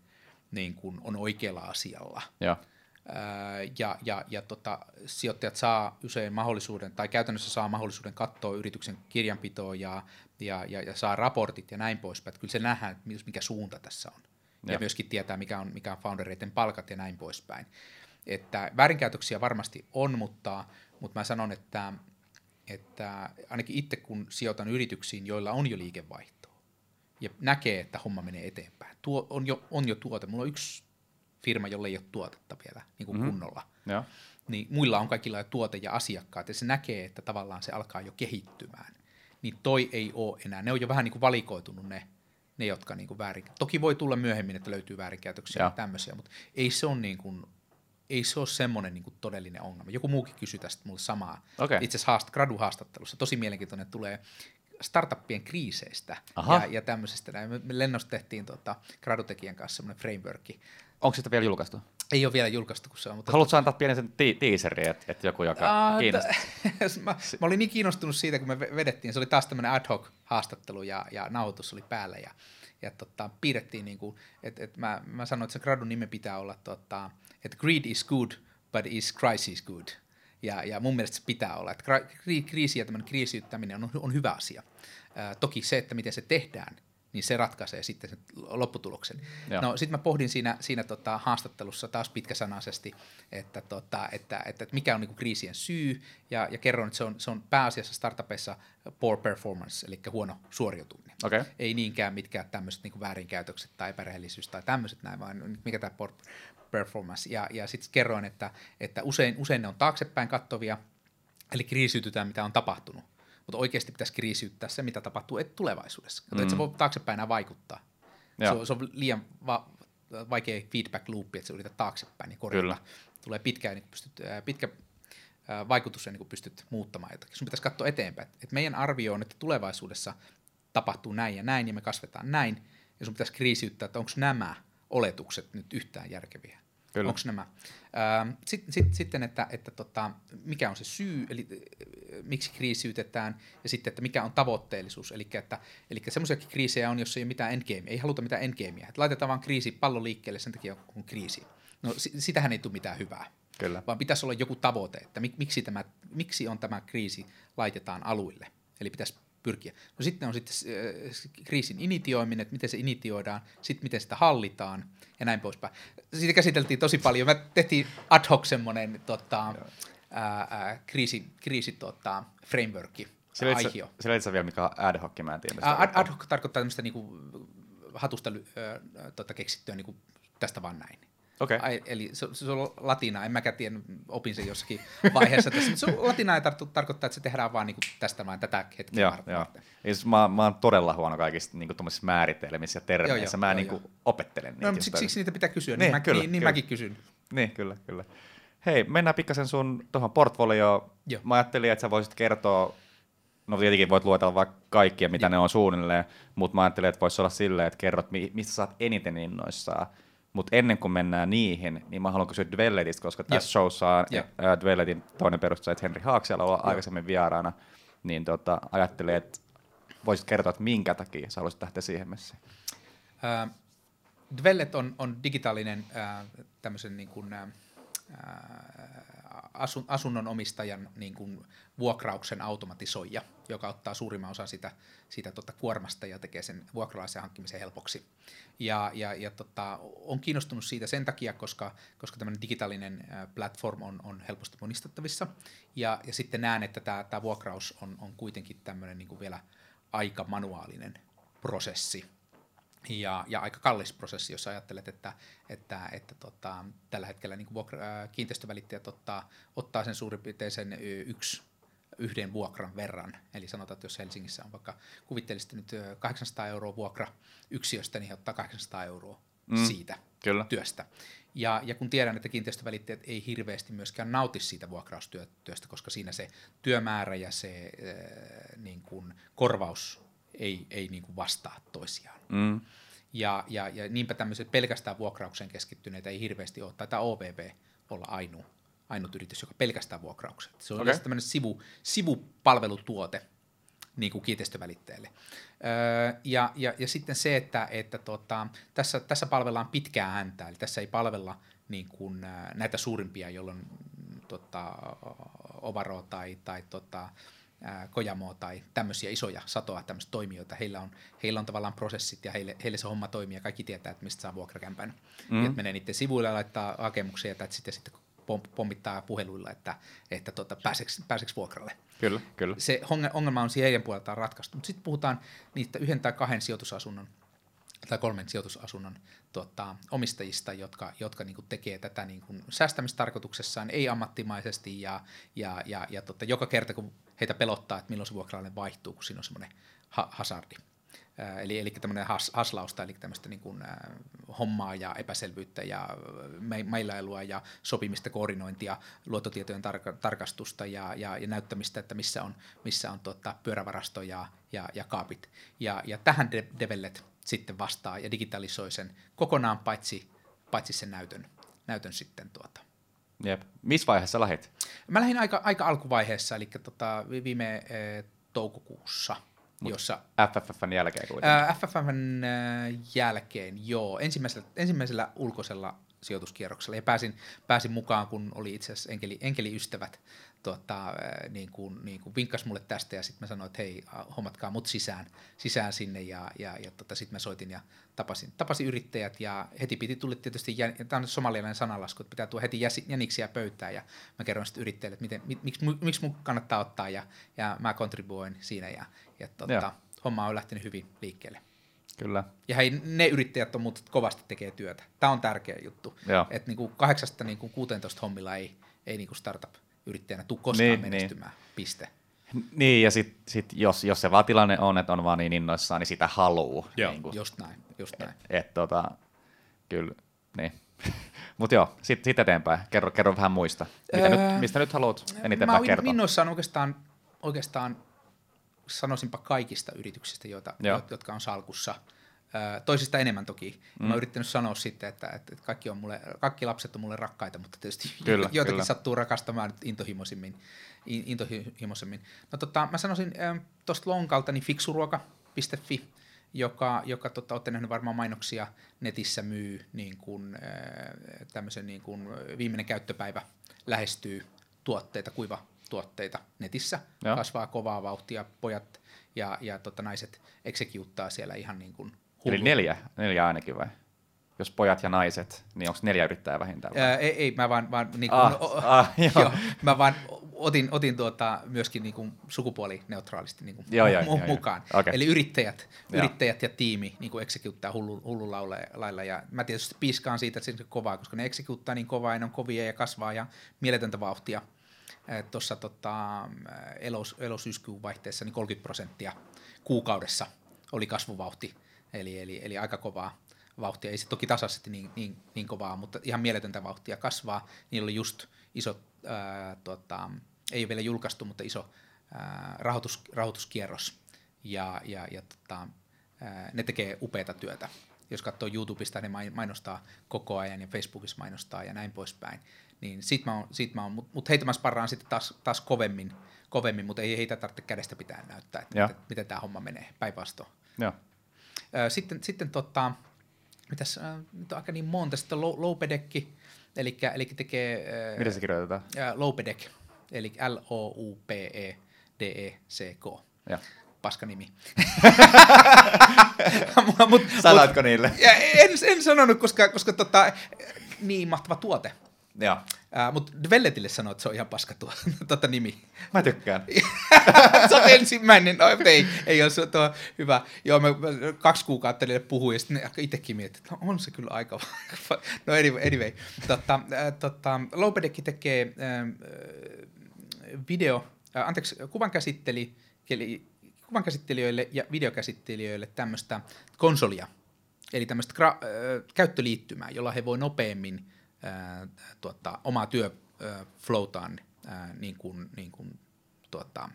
niin kuin on oikealla asialla. joo, ja, ja, ja tota, sijoittajat saa usein mahdollisuuden, tai käytännössä saa mahdollisuuden katsoa yrityksen kirjanpitoa ja, ja, ja, ja saa raportit ja näin poispäin. Että kyllä se nähdään, mikä suunta tässä on. Ja, Joo. myöskin tietää, mikä on, mikä on foundereiden palkat ja näin poispäin. Että väärinkäytöksiä varmasti on, mutta, mutta mä sanon, että, että ainakin itse kun sijoitan yrityksiin, joilla on jo liikevaihtoa, ja näkee, että homma menee eteenpäin. Tuo, on, jo, on jo tuote. Mulla on yksi firma, jolle ei ole tuotetta vielä niin kuin mm-hmm. kunnolla. joo, Niin muilla on kaikilla jo tuote ja asiakkaat, ja se näkee, että tavallaan se alkaa jo kehittymään. Niin toi ei ole enää. Ne on jo vähän niin kuin valikoitunut ne, ne jotka niin kuin väärin. Toki voi tulla myöhemmin, että löytyy väärinkäytöksiä Joo. ja tämmöisiä, mutta ei se ole niin kuin, ei se ole semmoinen niin kuin todellinen ongelma. Joku muukin kysyi tästä mulle samaa. Okei. Itse asiassa haast, graduhaastattelussa, tosi mielenkiintoinen, tulee startuppien kriiseistä Aha. ja, ja tämmöisestä. Me lennossa tehtiin tota, gradutekijän kanssa semmoinen frameworki. Onko sitä vielä julkaistu? Ei ole vielä julkaistu, kun se on. Mutta Haluatko antaa pienen sen ti- teaserin, että, että joku, joka Ah, kiinnostaa? mä, mä, olin niin kiinnostunut siitä, kun me ve- vedettiin, se oli taas tämmöinen ad hoc haastattelu ja, ja nauhoitus oli päällä ja, ja tota, piirrettiin, niin kuin, että et mä, mä sanoin, että se gradun nimi pitää olla, tota, että greed is good, but is crisis good. Ja, ja mun mielestä se pitää olla, että kriisi ja tämmöinen kriisiyttäminen on, on hyvä asia. Ää, toki se, että miten se tehdään, niin se ratkaisee sitten sen lopputuloksen. Joo. No sitten mä pohdin siinä, siinä tota, haastattelussa taas pitkäsanaisesti, että, tota, että, että, että mikä on niinku kriisien syy, ja, ja kerron, että se on, se on pääasiassa startupeissa poor performance, eli huono suoriutuminen. Okei. Ei niinkään mitkään tämmöiset niinku väärinkäytökset tai epärehellisyys tai tämmöiset näin, vaan mikä tämä poor performance. Ja, ja sitten kerroin, että, että usein, usein ne on taaksepäin kattovia, eli kriisiytytään, mitä on tapahtunut. Mutta oikeasti pitäisi kriisiyttää se, mitä tapahtuu et tulevaisuudessa. Mm. että se voi taaksepäin enää vaikuttaa. Se on, se on liian va- vaikea feedback loop, että sä yrität taaksepäin niin korjata. Kyllä. Tulee pitkä, niin pystyt, pitkä vaikutus kuin pystyt muuttamaan jotakin. Sun pitäisi katsoa eteenpäin. Et meidän arvio on, että tulevaisuudessa tapahtuu näin ja näin, ja me kasvetaan näin, ja sun pitäisi kriisiyttää, että onko nämä oletukset nyt yhtään järkeviä. Kyllä. Onko nämä? Sitten sit, sitten, että, että tota, mikä on se syy, eli äh, miksi kriisiytetään, ja sitten, että mikä on tavoitteellisuus. Eli, että, eli semmoisiakin kriisejä on, jos ei ole mitään endgamea. Ei haluta mitään endgamea. Että laitetaan vaan kriisi pallo liikkeelle, sen takia on kriisi. No si- sitähän ei tule mitään hyvää. Kyllä. Vaan pitäisi olla joku tavoite, että mik, miksi, tämä, miksi on tämä kriisi laitetaan aluille. Eli pitäisi pyrkiä. No sitten on sitten äh, kriisin initioiminen, että miten se initioidaan, sitten miten sitä hallitaan ja näin poispäin. Siitä käsiteltiin tosi paljon. Me tehtiin ad hoc semmoinen tota, ää, ää, kriisi, kriisi tota, frameworki, aihio. Sillä vielä mikä on ad hoc, mä en tiedä. Ää, ad, ad hoc tarkoittaa tämmöistä niinku, hatusta äh, tota, keksittyä niinku, tästä vaan näin. Okay. Ai, eli se, se on latina, en mäkään tiedä, opin sen jossakin vaiheessa tässä, mutta se on latina ei tar- tarkoittaa, että se tehdään vaan niinku tästä vaan tätä hetkeä Joo, varten. joo. Siis mä, mä oon todella huono kaikista niin määritelmissä ja termeissä. Joo, joo, mä joo, niin joo. opettelen niitä. No, mutta just siksi, siksi niitä pitää kysyä, Niin, niin, mä, kyllä, niin, niin kyllä. mäkin kysyn. Niin, kyllä, kyllä. Hei, mennään pikkasen sun tuohon portfolioon. Joo. Mä ajattelin, että sä voisit kertoa, no tietenkin voit luetella vaikka kaikkia, mitä Joo. ne on suunnilleen, mutta mä ajattelin, että voisi olla silleen, että kerrot, mi- mistä sä oot eniten innoissaan. Mutta ennen kuin mennään niihin, niin mä haluan kysyä Dwelletista, koska tässä showssa on Joo. ää, Dwelletin toinen perustaja Henri Haaksella ollut aikaisemmin vieraana, niin tota, ajattelin, että voisit kertoa, että minkä takia sä haluaisit lähteä siihen messiin. Äh, Dwellet on, on digitaalinen äh, tämmöisen niin kuin, äh, asun, asunnon omistajan niin kuin vuokrauksen automatisoija, joka ottaa suurimman osan sitä, siitä tota, kuormasta ja tekee sen vuokralaisen hankkimisen helpoksi. Ja, ja, ja tota, on kiinnostunut siitä sen takia, koska, koska tämmöinen digitaalinen platform on, on helposti monistettavissa. Ja, ja sitten näen, että tämä, tämä vuokraus on, on kuitenkin tämmöinen niin kuin vielä aika manuaalinen prosessi ja, ja aika kallis prosessi, jos ajattelet, että, että, että tota, tällä hetkellä niin vuokra, ää, kiinteistövälittäjät ottaa, ottaa sen suurin piirtein sen yksi yhden vuokran verran. Eli sanotaan, että jos Helsingissä on vaikka, kuvittelisitte nyt ö, 800 euroa vuokra yksiöstä, niin he ottaa 800 euroa Mm, mm, siitä kyllä. työstä. Ja, ja kun tiedän, että kiinteistövälittäjät ei hirveästi myöskään nauti siitä vuokraustyöstä, koska siinä se työmäärä ja se äh, niin kuin korvaus ei, ei niin kuin vastaa toisiaan. Mm. Ja, ja, ja niinpä tämmöiset pelkästään vuokraukseen keskittyneitä ei hirveästi ole. Taitaa OVP olla ainoa, ainut yritys, joka pelkästään vuokraukset. Se on okay. tämmöinen sivu, sivupalvelutuote niin kuin kiinteistövälittäjälle. Öö, ja, ja, ja sitten se, että, että tota, tässä, tässä palvellaan pitkää häntä, eli tässä ei palvella niin kuin, näitä suurimpia, jolloin tota, Ovaro tai, tai tota, ää, Kojamo tai tämmöisiä isoja satoa tämmöistä toimijoita, heillä on, heillä on tavallaan prosessit ja heille, heille se homma toimii ja kaikki tietää, että mistä saa vuokrakämpän. Mm. Mm. Et menee niiden sivuille ja laittaa hakemuksia ja sitten, sitten pom- pommittaa puheluilla, että, että tota, pääseekö, vuokralle Kyllä, kyllä. se ongelma on siihen heidän puoleltaan ratkaistu. Mutta sitten puhutaan niistä yhden tai kahden sijoitusasunnon tai kolmen sijoitusasunnon tota, omistajista, jotka, jotka niinku tekee tätä niinku säästämistarkoituksessaan, ei ammattimaisesti ja, ja, ja, ja tota, joka kerta kun heitä pelottaa, että milloin se vuokralainen vaihtuu, kun siinä on semmoinen ha- hazardi. Ää, Eli, eli tämmöinen has, haslausta, eli tämmöistä niin kuin, ää, hommaa ja epäselvyyttä ja mailailua ja sopimista, koordinointia, luottotietojen tarka- tarkastusta ja, ja, ja näyttämistä, että missä on, missä on tuota, pyörävarasto ja, ja, ja kaapit. Ja, ja tähän de- Devellet sitten vastaa ja digitalisoi sen kokonaan paitsi, paitsi sen näytön, näytön sitten tuota, Jep. Missä vaiheessa lähit? Mä lähdin aika, aika alkuvaiheessa, eli tota, vi- viime eh, toukokuussa, Mut. jossa FFFn jälkeen kuitenkin. ää, FFFn ää, jälkeen, joo, ensimmäisellä, ensimmäisellä ulkoisella sijoituskierroksella, ja pääsin, pääsin mukaan, kun oli itse asiassa enkeli, enkeliystävät, tota, niin kuin, niin kuin vinkkas mulle tästä, ja sitten mä sanoin, että hei, hommatkaa mut sisään, sisään sinne, ja, ja, ja tota, sitten mä soitin ja tapasin, tapasin yrittäjät, ja heti piti tuli tietysti, tämä on somalialainen sananlasku, että pitää tuoda heti jäniksiä pöytään, ja mä kerroin sitten yrittäjille, että miten, mi, miksi, miksi mun kannattaa ottaa, ja, ja mä kontribuoin siinä, ja, ja tota, homma on lähtenyt hyvin liikkeelle. Kyllä. Ja hei, ne yrittäjät on mut kovasti tekee työtä. Tämä on tärkeä juttu. Että niinku kahdeksasta niinku 16 hommilla ei, ei niinku startup-yrittäjänä tule koskaan Niin, niin, menestymään. Niin. Piste. Niin, ja sit, sit jos, jos se vaan tilanne on, että on vaan niin innoissaan, niin sitä haluu. Joo. Niin kuin, Just näin, just näin. et, tota, kyllä, niin. Mutta joo, sitten sit eteenpäin. Kerro, kerro vähän muista. Mitä Öö, nyt, mistä nyt haluat eniten Mä kertoa? innoissaan oikeastaan, oikeastaan sanoisinpa kaikista yrityksistä, joita, Joo. jo- jotka on salkussa. Toisista enemmän toki. Mm. Mä oon yrittänyt sanoa sitten, että, että kaikki, on mulle, kaikki lapset on mulle rakkaita, mutta tietysti Kyllä, joitakin kyllä. sattuu rakastamaan nyt intohimoisimmin. in- intohimoisemmin. No tota, mä sanoisin tuosta lonkalta niin fiksuruoka.fi, joka, joka tota, olette nähnyt varmaan mainoksia netissä myy niin kuin, äh, tämmöisen niin kuin viimeinen käyttöpäivä lähestyy tuotteita, kuiva tuotteita netissä, Joo. kasvaa kovaa vauhtia, pojat ja, ja tota, naiset executeaa siellä ihan niin kuin Eli neljä, neljä ainakin vai? Jos pojat ja naiset, niin onko neljä yrittäjää vähintään? Ää, ei, ei, mä vaan, vaan niin kuin, Ah, o, ah, joo. joo, mä vaan otin, otin tuota, myöskin niin kuin sukupuolineutraalisti niin kuin Joo, joo, mu- joo, joo. mukaan. Okei. Eli yrittäjät, Joo. yrittäjät ja tiimi niin kuin executeaa hullu, hullulla lailla- lailla. Ja mä tietysti piiskaan siitä, että se on kovaa, koska ne executeaa niin kovaa ja ne on kovia ja kasvaa ja mieletöntä vauhtia. Tuossa tota, elos, elosyyskuun vaihteessa niin 30 prosenttia kuukaudessa oli kasvuvauhti, eli, eli, eli aika kovaa vauhtia. Ei se toki tasaisesti niin, niin, niin kovaa, mutta ihan mieletöntä vauhtia kasvaa. Niillä oli just iso, ää, tota, ei ole vielä julkaistu, mutta iso ää, rahoitus, rahoituskierros. Ja, ja, ja tota, ää, ne tekee upeata työtä. Jos katsoo YouTubesta, ne main- mainostaa koko ajan ja Facebookissa mainostaa ja näin poispäin. Niin sit mä oon, sit mä oon mut, mut heitä mä sparraan sitten taas, taas kovemmin, kovemmin, mutta ei heitä tarvitse kädestä pitää näyttää, että Joo. miten, miten tämä homma menee päinvastoin. Sitten, sitten tota, mitäs, nyt on aika niin monta, sitten on Lowpedekki, eli, eli tekee Miten se kirjoitetaan? Lowpedek, eli L-O-U-P-E-D-E-C-K. Joo. Paska nimi. mut, mut, Sanoitko niille? ja en, en sanonut, koska, koska tota, niin mahtava tuote. Joo. Uh, mutta Velletille sanoi, että se on ihan paska tuo, tota nimi. Mä tykkään. se on ensimmäinen, no ei, ei ole se tuo hyvä. Joo, mä, kaksi kuukautta niille puhuin, ja sitten itsekin mietin, että no on se kyllä aika. no anyway, anyway. Tota, äh, tota, Lowpedekki tekee äh, video, äh, anteeksi, kuvan käsitteli, eli kuvan käsittelijöille ja videokäsittelijöille tämmöistä konsolia, eli tämmöistä gra- äh, käyttöliittymää, jolla he voi nopeammin äh, tuota, omaa työflowtaan niin kuin, niin kuin, tuota,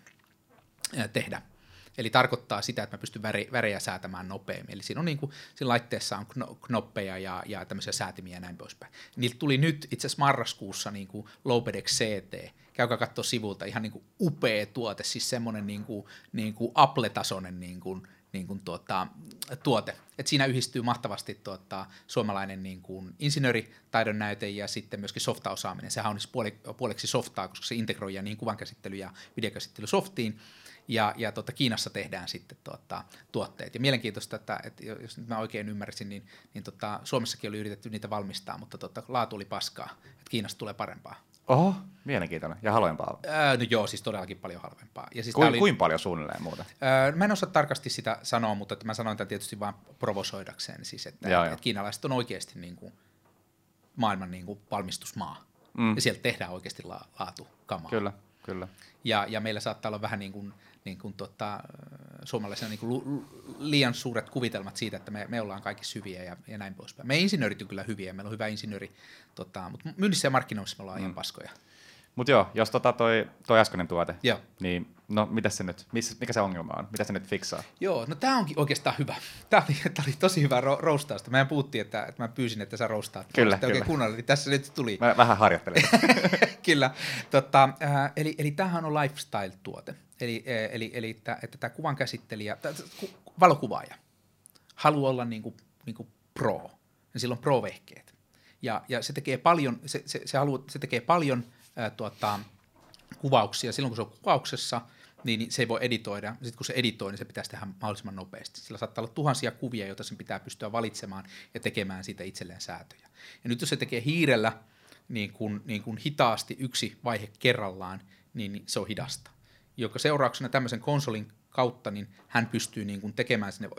ää, tehdä. Eli tarkoittaa sitä, että mä pystyn värejä säätämään nopeammin. Eli siinä, on niin kuin, siinä laitteessa on kno, knoppeja ja, ja tämmöisiä säätimiä ja näin poispäin. Niiltä tuli nyt itse asiassa marraskuussa niin kuin Lowpedex CT. Käykää katsoa sivulta, ihan niin kuin upea tuote, siis semmoinen niin kuin, niin kuin Apple-tasoinen niin kuin, niin kuin tuota, tuote. Et siinä yhdistyy mahtavasti tuota, suomalainen niin kuin insinööritaidon näyte ja sitten myöskin softaosaaminen. Sehän on siis puoleksi softaa, koska se integroi niin kuvankäsittely ja videokäsittely softiin. Ja, ja tuota, Kiinassa tehdään sitten tuota, tuotteet. Ja mielenkiintoista, että, että jos nyt mä oikein ymmärsin, niin, niin tota, Suomessakin oli yritetty niitä valmistaa, mutta tota, laatu oli paskaa. Että Kiinasta tulee parempaa. Oho, mielenkiintoinen. Ja halvempaa. Ää, no joo, siis todellakin paljon halvempaa. Ja siis Kuin, oli, kuin paljon suunnilleen muuta? Öö, mä en osaa tarkasti sitä sanoa, mutta että mä sanoin tämän tietysti vain provosoidakseen, siis että, Joo, että, että kiinalaiset on oikeasti niin kuin maailman niin kuin valmistusmaa. Mm. Ja sieltä tehdään oikeasti la- laatukamaa. Kyllä, kyllä. Ja, ja meillä saattaa olla vähän niin kuin, niin kuin tota, suomalaisena niin kuin liian suuret kuvitelmat siitä, että me, me ollaan kaikki hyviä ja, ja näin poispäin. Me insinöörit on kyllä hyviä, meillä on hyvä insinööri, tota, mutta myynnissä ja markkinoinnissa me ollaan mm. ihan paskoja. Mutta joo, jos tota toi, toi äskeinen tuote, Joo. niin no mitä se nyt, missä, mikä se ongelma on? Mitä se nyt fiksaa? Joo, no tämä onkin oikeastaan hyvä. Tämä oli, tää oli tosi hyvä ro- roustausta. Mehän puhuttiin, että, että mä pyysin, että sä roustaat. Kyllä, oikein kyllä. kuunnella, niin tässä nyt tuli. Mä vähän harjoittelen. Kyllä. Tota, äh, eli, eli tämähän on lifestyle-tuote. Eli, äh, eli, eli että, että tämä kuvan käsittelijä, tää- ku, valokuvaaja, haluaa olla niin kuin, niin kuin pro. Ja sillä on pro-vehkeet. Ja, ja se tekee paljon, se, se, se, haluaa, se tekee paljon äh, tuota, kuvauksia. Silloin kun se on kuvauksessa, niin se ei voi editoida. Sitten kun se editoi, niin se pitäisi tehdä mahdollisimman nopeasti. Sillä saattaa olla tuhansia kuvia, joita sen pitää pystyä valitsemaan ja tekemään siitä itselleen säätöjä. Ja nyt jos se tekee hiirellä niin kuin, niin kuin hitaasti yksi vaihe kerrallaan, niin niin se on hidasta. Joka seurauksena tämmöisen konsolin kautta, niin hän pystyy niin kuin tekemään sinne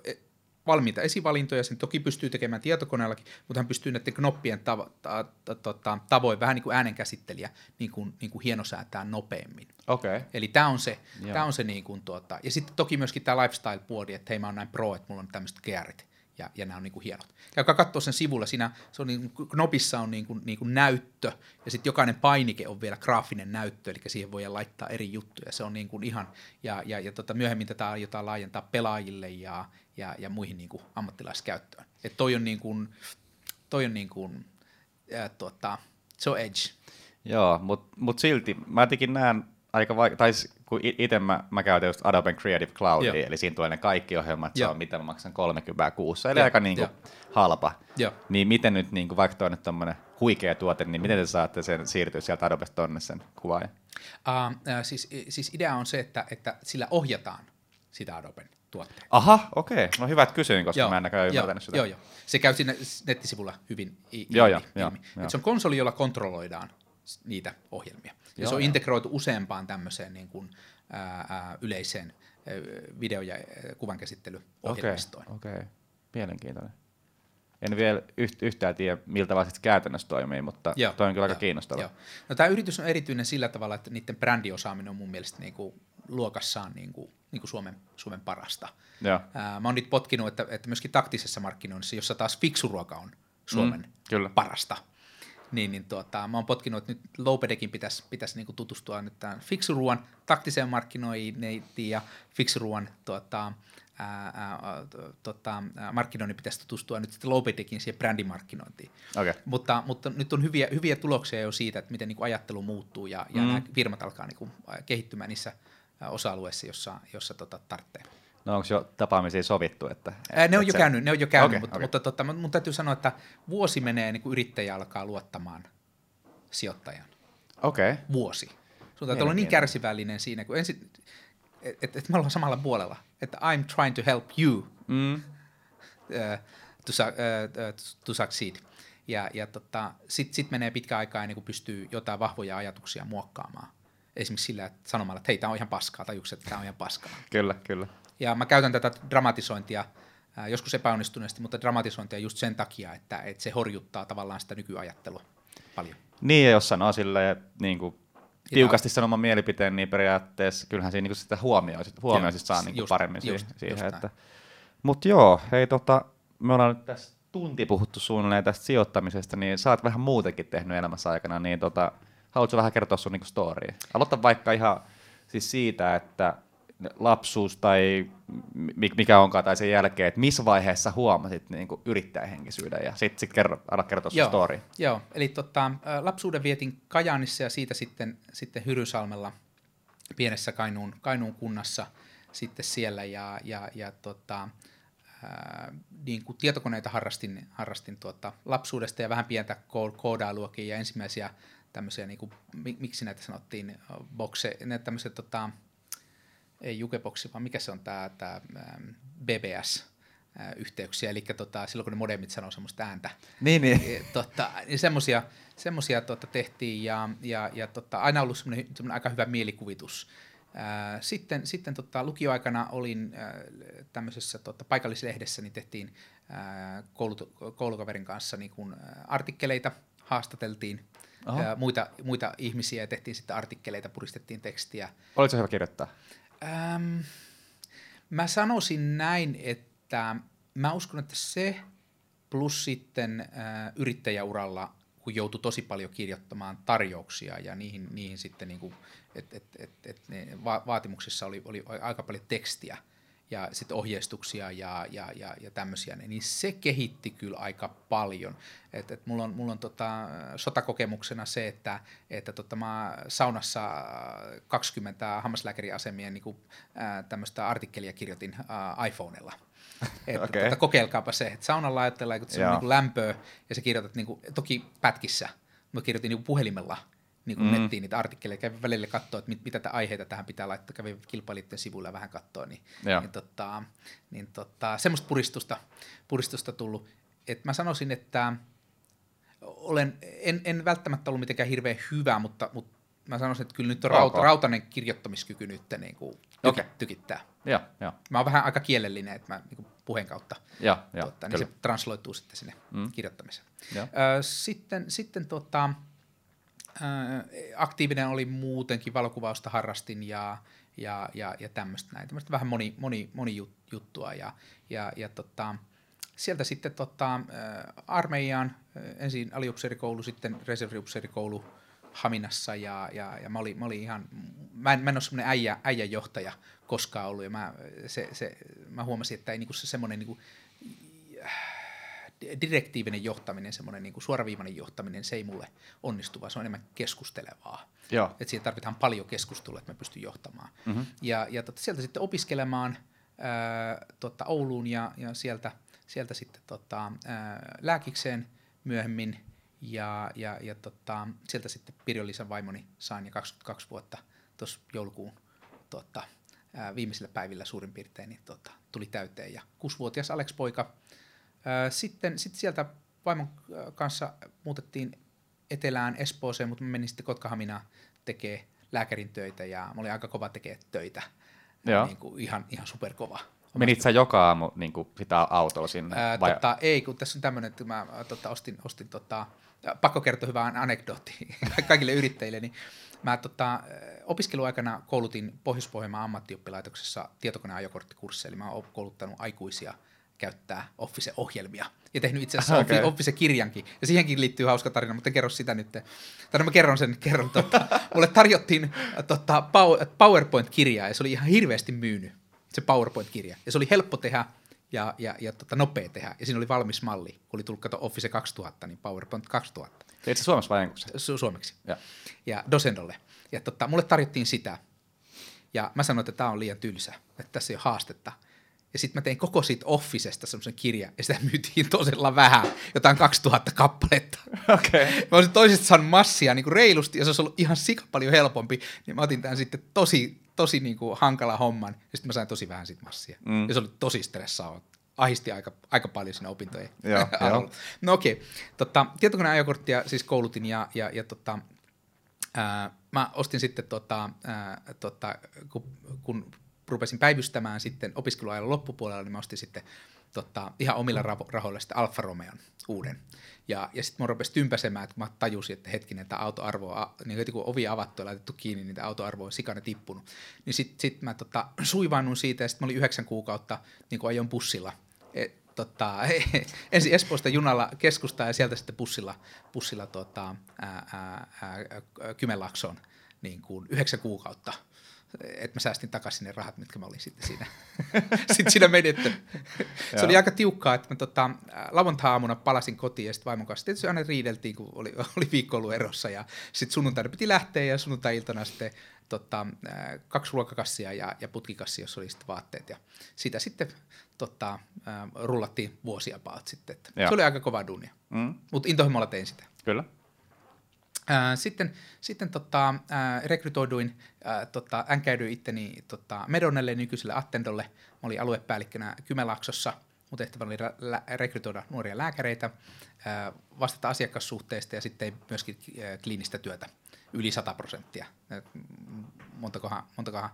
valmiita esivalintoja, sen toki pystyy tekemään tietokoneellakin, mutta hän pystyy näiden knoppien tavo- ta- ta- tota, tavoin, vähän niin kuin äänenkäsittelijä, niin kuin, niin kuin hienosäätää nopeammin. Okay. Eli tämä on se, Joo. tää on se niin kuin tuota, ja sitten toki myöskin tämä lifestyle-puoli, että hei mä oon näin pro, että mulla on tämmöiset gearit, ja, ja nämä on niin kuin hienot. Käykää katsoa sen sivulla, siinä se on niin kuin, knopissa on niin kuin, niin kuin näyttö, ja sitten jokainen painike on vielä graafinen näyttö, eli siihen voi laittaa eri juttuja, se on niin kuin ihan, ja, ja, ja tota, myöhemmin tätä aiotaan laajentaa pelaajille ja, ja, ja muihin niin kuin ammattilaiskäyttöön. Et toi on niin kuin, toi on niin kuin, ää, tuota, se on edge. Joo, mutta mut silti mä jotenkin näen aika vaikea, tai kun itse mä, mä käytän just Adobe Creative Cloudia, Joo. eli siinä tulee ne kaikki ohjelmat, se on mitä mä maksan 30 kuussa, eli Joo, aika niinku joo. halpa. Joo. Niin miten nyt, niinku, vaikka toi on nyt tommonen huikea tuote, niin miten te saatte sen siirtyä sieltä Adobesta tonne sen kuvaajan? Uh, siis, siis idea on se, että, että sillä ohjataan sitä Adoben tuotteita. Aha, okei. No hyvä, että kysyin, koska Joo, mä en näköjään joo, ymmärtänyt sitä. Joo, joo. Se käy siinä nettisivulla hyvin Joo, ilmi. joo, joo, ilmi. joo. Et se on konsoli, jolla kontrolloidaan niitä ohjelmia. Ja Joo, se on joo. integroitu useampaan tämmöiseen niin kuin, ää, ää, yleiseen ää, video- ja ää, Okei, kuvankäsittelyohjelmistoon. okei. Mielenkiintoinen. En vielä yht, yhtään tiedä, miltä vaan käytännössä toimii, mutta Joo, toi on kyllä aika joo, kiinnostava. joo. No, tämä yritys on erityinen sillä tavalla, että niiden brändiosaaminen on mun mielestä niin kuin luokassaan niin kuin, niin kuin Suomen, Suomen parasta. Joo, Ää, mä oon niitä potkinut, että, että myöskin taktisessa markkinoinnissa, jossa taas fiksuruoka on Suomen Mm, kyllä. parasta, niin, niin tuota, mä oon potkinut, että nyt Lopedekin pitäisi, pitäisi niinku tutustua nyt tämän fiksuruoan taktiseen markkinointiin ja fiksuruoan tuota, ää, ää, to- tota, markkinoinnin pitäisi tutustua nyt sitten Lopedekin siihen brändimarkkinointiin. okei. Mutta, mutta nyt on hyviä, hyviä tuloksia jo siitä, että miten niin kuin ajattelu muuttuu ja, ja Mm. nämä firmat alkaa niin kehittymään niissä ää, osa-alueissa, jossa, jossa tota, tarvitsee. No onko jo tapaamisia sovittu? Että, Ää, ne on jo se- käynyt, ne on jo käynyt, Okei, mutta, okei. mutta tota, mun täytyy sanoa, että vuosi menee, niin kuin yrittäjä alkaa luottamaan sijoittajan. Okei, Vuosi. Sun täytyy olla niin kärsivällinen siinä, kun ensin, että et, et me ollaan samalla puolella, että I'm trying to help you mm, uh, to, uh, to succeed. Ja, ja tota, sitten sit menee pitkä aikaa ennen kuin pystyy jotain vahvoja ajatuksia muokkaamaan. Esimerkiksi sillä, että sanomalla, että hei, tämä on ihan paskaa, tai että tämä on ihan paskaa. kyllä, kyllä. Ja mä käytän tätä dramatisointia, ää, joskus epäonnistuneesti, mutta dramatisointia just sen takia, että, että se horjuttaa tavallaan sitä nykyajattelua paljon. Niin, ja jos sanoo silleen, niin kuin, tiukasti sanoman mielipiteen, niin periaatteessa kyllähän siinä niin sitä huomioon, sit, huomioon Joo, sit saa niin just- paremmin just- siihen. siihen just että. Mutta joo, hei tota, me ollaan nyt tässä tunti puhuttu suunnilleen tästä sijoittamisesta, niin sä oot vähän muutenkin tehnyt elämässä aikana, niin tota, haluatko vähän kertoa sun niin storya? Aloita vaikka ihan siis siitä, että lapsuus tai mi- mikä onkaan tai sen jälkeen, että missä vaiheessa huomasit niin kuin yrittäjähenkisyyden ja sitten sit kerro, ala kertoa Joo, story. Joo, eli tota, lapsuuden vietin Kajaanissa ja siitä sitten, sitten Hyrysalmella pienessä Kainuun, Kainuun kunnassa sitten siellä ja, ja, ja tota, ää, niin kuin tietokoneita harrastin, harrastin tuota lapsuudesta ja vähän pientä ko- koodailuakin ja ensimmäisiä tämmöisiä, niin kuin, mi- miksi näitä sanottiin, boxe, ne tämmöiset, tota, ei jukeboksi, vaan mikä se on tämä, tämä BBS, ää, yhteyksiä, eli tota, silloin kun ne modemit sanoo semmoista ääntä, Niin, niin. E, tota, niin semmosia, semmosia tota, tehtiin ja, ja, ja tota, aina ollut semmoinen, semmoinen aika hyvä mielikuvitus. Ää, sitten sitten tota, lukioaikana olin tämmöisessä tota, paikallislehdessä, niin tehtiin koulut, koulukaverin kanssa niin kun, artikkeleita, haastateltiin Aha. muita, muita ihmisiä ja tehtiin sitten artikkeleita, puristettiin tekstiä. Olitko hyvä kirjoittaa? Ähm, mä sanoisin näin, että mä uskon, että se plus sitten äh, yrittäjäuralla, kun joutui tosi paljon kirjoittamaan tarjouksia ja niihin, niihin sitten, niin kuin, et, et, et, et ne va- vaatimuksissa oli, oli aika paljon tekstiä ja sitten ohjeistuksia ja, ja, ja, ja tämmöisiä, niin se kehitti kyllä aika paljon. Et, et mulla on, mulla on tota, sotakokemuksena se, että, että tota, mä saunassa äh, 20 hammaslääkäriasemien niin tämmöistä artikkelia kirjoitin äh, iPhonella. Että Okei. tota, kokeilkaapa se, että saunan laitteella kun se on niin lämpöä ja sä kirjoitat niin kuin, toki pätkissä, mä kirjoitin niin puhelimella niin kuin Mm. nettiin niitä artikkeleja, kävin välillä katsoa, että mit, mitä tä- aiheita tähän pitää laittaa, kävin kilpailijoiden sivuilla ja vähän katsoa, niin, Joo. niin, tota, niin tota, semmoista puristusta, puristusta tullut. Et mä sanoisin, että olen, en, en välttämättä ollut mitenkään hirveän hyvä, mutta, mutta mä sanoisin, että kyllä nyt on rauta, rautainen kirjoittamiskyky nyt niin kuin tyki, Okei. tykittää. Joo, joo, Mä oon vähän aika kielellinen, että mä niin kuin puheen kautta joo, joo tuota, niin se transloituu sitten sinne Mm. kirjoittamiseen. Joo. Ö, sitten sitten tota, ö, aktiivinen oli muutenkin, valokuvausta harrastin ja, ja, ja, ja tämmöistä näin. Tämmöistä vähän moni, moni, moni jut- juttua ja, ja, ja tota, sieltä sitten tota, ö, armeijaan, ö, ensin aliupseerikoulu, sitten reserviupseerikoulu Haminassa ja, ja, ja mä, olin, mä olin ihan, mä en, mä en ole semmoinen äijä, äijäjohtaja koskaan ollut ja mä, se, se, mä huomasin, että ei niinku se semmoinen niinku, direktiivinen johtaminen, semmoinen niin kuin suoraviivainen johtaminen, se ei mulle onnistu, vaan se on enemmän keskustelevaa. Joo. Että siihen tarvitaan paljon keskustelua, että mä pystyn johtamaan. Mhm. Ja, ja tota, sieltä sitten opiskelemaan ää, tota, Ouluun ja, ja sieltä, sieltä sitten tota, ää, lääkikseen myöhemmin. Ja, ja, ja tota, sieltä sitten Pirjo Liisan vaimoni sain ja 22 vuotta tuossa joulukuun tota, ää, viimeisillä päivillä suurin piirtein niin, tota, tuli täyteen. Ja kuusivuotias Alex poika. Ää, sitten sit sieltä vaimon kanssa muutettiin etelään Espooseen, mutta menin sitten Kotkahaminaan tekee lääkärin töitä ja mä olin aika kova tekee töitä. Joo. Niin kuin ihan, ihan superkova. Menit sä joka aamu niin kuin sitä autolla sinne? Ää, vai? tota, ei, kun tässä on tämmöinen, että mä tota, ostin, ostin tota, pakko kertoa hyvää anekdootti kaikille yrittäjille, niin mä tota, opiskeluaikana koulutin Pohjois-Pohjanmaan ammattioppilaitoksessa tietokoneajokorttikursseja, eli mä oon kouluttanut aikuisia käyttää Office-ohjelmia. Ja tehnyt itse asiassa okay. Office-kirjankin. Ja siihenkin liittyy hauska tarina, mutta en kerro sitä nyt. Tai no mä kerron sen, kerron. Tota, mulle tarjottiin tota, Pow- PowerPoint-kirjaa, ja se oli ihan hirveästi myynyt, se PowerPoint-kirja. Ja se oli helppo tehdä, ja, ja, ja tota, nopea tehdä. Ja siinä oli valmis malli. Kun oli tullut kato Office 2000, niin PowerPoint 2000 Teit sä Suomessa vai englanniksi? su- suomeksi. Joo. Ja Dosendolle. Ja tota, mulle tarjottiin sitä. Ja mä sanoin, että tämä on liian tylsä, että tässä ei ole haastetta. Ja sitten mä tein koko siitä Officesta semmoisen kirjan, ja sitä myytiin tosella vähän, jotain 2000 kappaletta. Okei. Okay. Mä olisin toisesta saanut massia niin kuin reilusti, ja se olisi ollut ihan sika paljon helpompi, niin mä otin tämän sitten tosi, tosi niin kuin hankala homman, ja sitten mä sain tosi vähän siitä massia. Mm. Ja se oli tosi stressaava. Ahisti aika, aika paljon siinä opintojen Joo, joo. No okei, okay. tota, tietokoneajokorttia siis koulutin, ja, ja, ja tota, ää, mä ostin sitten, tota, ää, tota, kun, kun rupesin päivystämään sitten opiskeluajan loppupuolella, niin mä ostin sitten tota, ihan omilla rahoilla sitten Alfa Romeon uuden. Ja, ja sitten mä rupesin tympäsemään, että kun mä tajusin, että hetkinen, tämä autoarvo on, niin kun ovi avattu ja laitettu kiinni, niin tämä autoarvo on sikana tippunut. Niin sitten sit mä tota, suivaannun siitä ja sitten mä olin yhdeksän kuukautta niin ajon bussilla. E, tota, ensin Espoosta junalla keskustaan ja sieltä sitten bussilla, bussilla tota, ää, ää, ää, Kymenlaaksoon niin kuin yhdeksän kuukautta että mä säästin takaisin ne rahat, mitkä mä olin sitten siinä, sitten siinä menettänyt. se oli aika tiukkaa, että mä tota, lauantai-aamuna palasin kotiin ja sitten vaimon kanssa tietysti aina riideltiin, kun oli, oli viikko ollut erossa ja sitten sunnuntaina piti lähteä ja sunnuntai-iltana sitten tota, ää, kaksi ruokakassia ja, ja putkikassia, jossa oli sitten vaatteet ja sitä sitten tota, ää, rullattiin vuosia paat sitten. Että se oli aika kova duunia, Mm, mutta intohimolla tein sitä. kyllä. Sitten sitten tota, rekrytoiduin, tota, änkäydyin itteni tota, Medonelle nykyiselle Attendolle. Mä olin aluepäällikkönä Kymenlaaksossa. Mun tehtävä oli rekrytoida nuoria lääkäreitä, ää, vastata asiakassuhteista ja sitten myöskin kliinistä työtä yli 100 prosenttia. Montakohan, montakohan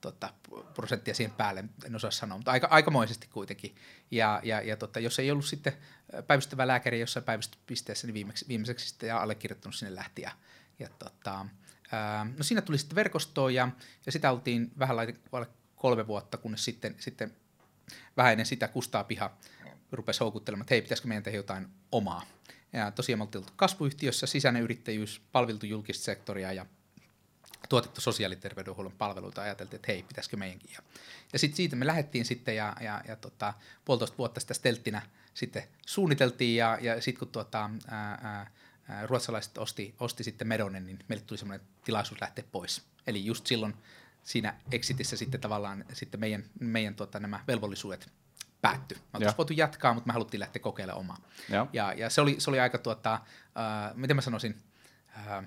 tota, prosenttia siihen päälle, en osaa sanoa, mutta aika, aikamoisesti kuitenkin. Ja, ja, ja tota, jos ei ollut sitten päivystävä lääkäri jossain päivystyspisteessä, niin viimeksi, viimeiseksi sitten ja allekirjoittanut sinne lähti. Ja, ja tota, ää, no siinä tuli sitten verkostoa ja, ja sitä oltiin vähän laite, kolme vuotta, kunnes sitten, sitten vähän ennen sitä Kustaa Piha rupesi houkuttelemaan, että hei, pitäisikö meidän tehdä jotain omaa. Ja tosiaan me oltiin kasvuyhtiössä, sisäinen yrittäjyys, palveltu julkista sektoria ja tuotettu sosiaaliterveydenhuollon palveluita, ajateltiin, että hei, pitäisikö meidänkin. Ja, ja sitten siitä me lähdettiin sitten ja, ja, ja tota, puolitoista vuotta sitä stelttinä sitten suunniteltiin ja, ja sitten kun tuota, ää, ää, ruotsalaiset osti, osti sitten Medonen, niin meille tuli semmoinen tilaisuus lähteä pois. Eli just silloin siinä exitissä sitten tavallaan sitten meidän, meidän tuota, nämä velvollisuudet päätty. Joo. oltaisiin voitu jatkaa, mutta me haluttiin lähteä kokeilemaan omaa. Joo. Ja, ja se, oli, se oli aika, tuota, äh, miten mä sanoisin, äh,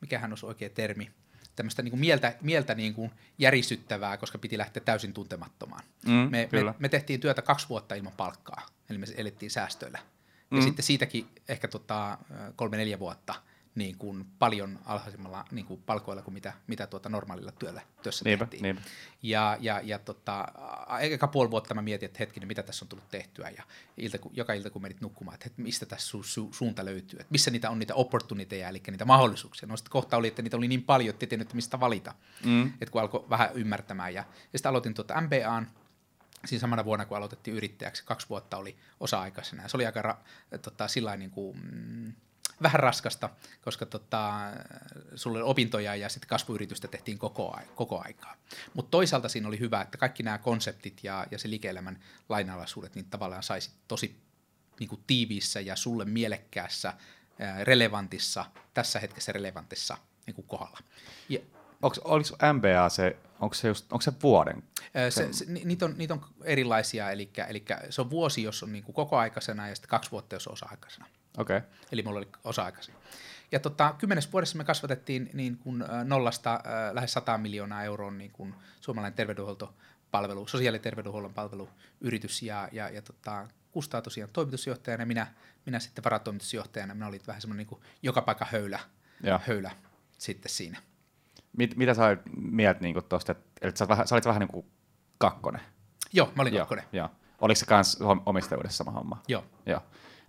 mikähän olisi oikea termi, tämmöistä niin kuin mieltä, mieltä niin kuin järisyttävää, koska piti lähteä täysin tuntemattomaan. Mm, me, me, kyllä. me tehtiin työtä kaksi vuotta ilman palkkaa, eli me elettiin säästöillä. Ja Mm. sitten siitäkin ehkä tota, kolme-neljä vuotta niin kuin paljon alhaisemmalla niin kuin palkoilla kuin mitä, mitä tuota normaalilla työllä, työssä Niinpä, tehtiin. niinpä. Ja, ja, ja tota, eka puoli vuotta mä mietin, että hetkinen, mitä tässä on tullut tehtyä. Ja ilta, kun, joka ilta, kun menit nukkumaan, että mistä tässä su, su, suunta löytyy, että missä niitä on niitä opportuniteja, eli niitä mahdollisuuksia. No sitten kohta oli, että niitä oli niin paljon, että ei tiennyt, että mistä valita. Mm. Että kun alkoi vähän ymmärtämään. Ja, ja sitten aloitin tuota MBAn, siinä samana vuonna, kun aloitettiin yrittäjäksi, kaksi vuotta oli osa-aikaisena. Ja se oli aika ra- tota, sillain niin kuin, mm, vähän raskasta, koska tota, sulla oli opintoja ja sitten kasvuyritystä tehtiin koko, koko aikaa. Mutta toisaalta siinä oli hyvä, että kaikki nämä konseptit ja, ja se liike-elämän lainalaisuudet niin tavallaan saisi tosi niin kuin tiiviissä ja sulle mielekkäässä, ää, relevantissa, tässä hetkessä relevantissa niin kuin kohdalla. Ja, Onko, oliko MBA se, onko se, just, onko se vuoden? Se, se, ni- niitä, on, niitä on erilaisia, eli, eli se on vuosi, jos on niin kuin kokoaikaisena ja sitten kaksi vuotta, jos on osa-aikaisena. Okei. Okay. Eli mulla oli osa-aikaisin. Ja tota, kymmenes vuodessa me kasvatettiin niin kuin, nollasta äh, lähes 100 miljoonaa euroa niin kuin suomalainen terveydenhuoltopalvelu, sosiaali- ja terveydenhuollon palveluyritys ja, ja, ja tota, Kustaa tosiaan toimitusjohtajana ja minä, minä sitten varatoimitusjohtajana. Minä olin vähän semmoinen niin joka paikka höylä, Joo. höylä sitten siinä. Mit, mitä sä mieltä niin tuosta, että, että sä, vähän, sä olit vähän niin kuin kakkonen? Joo, mä olin Joo, kakkonen. Joo. Oliko se kans hom- omistajuudessa sama homma? Joo. Joo.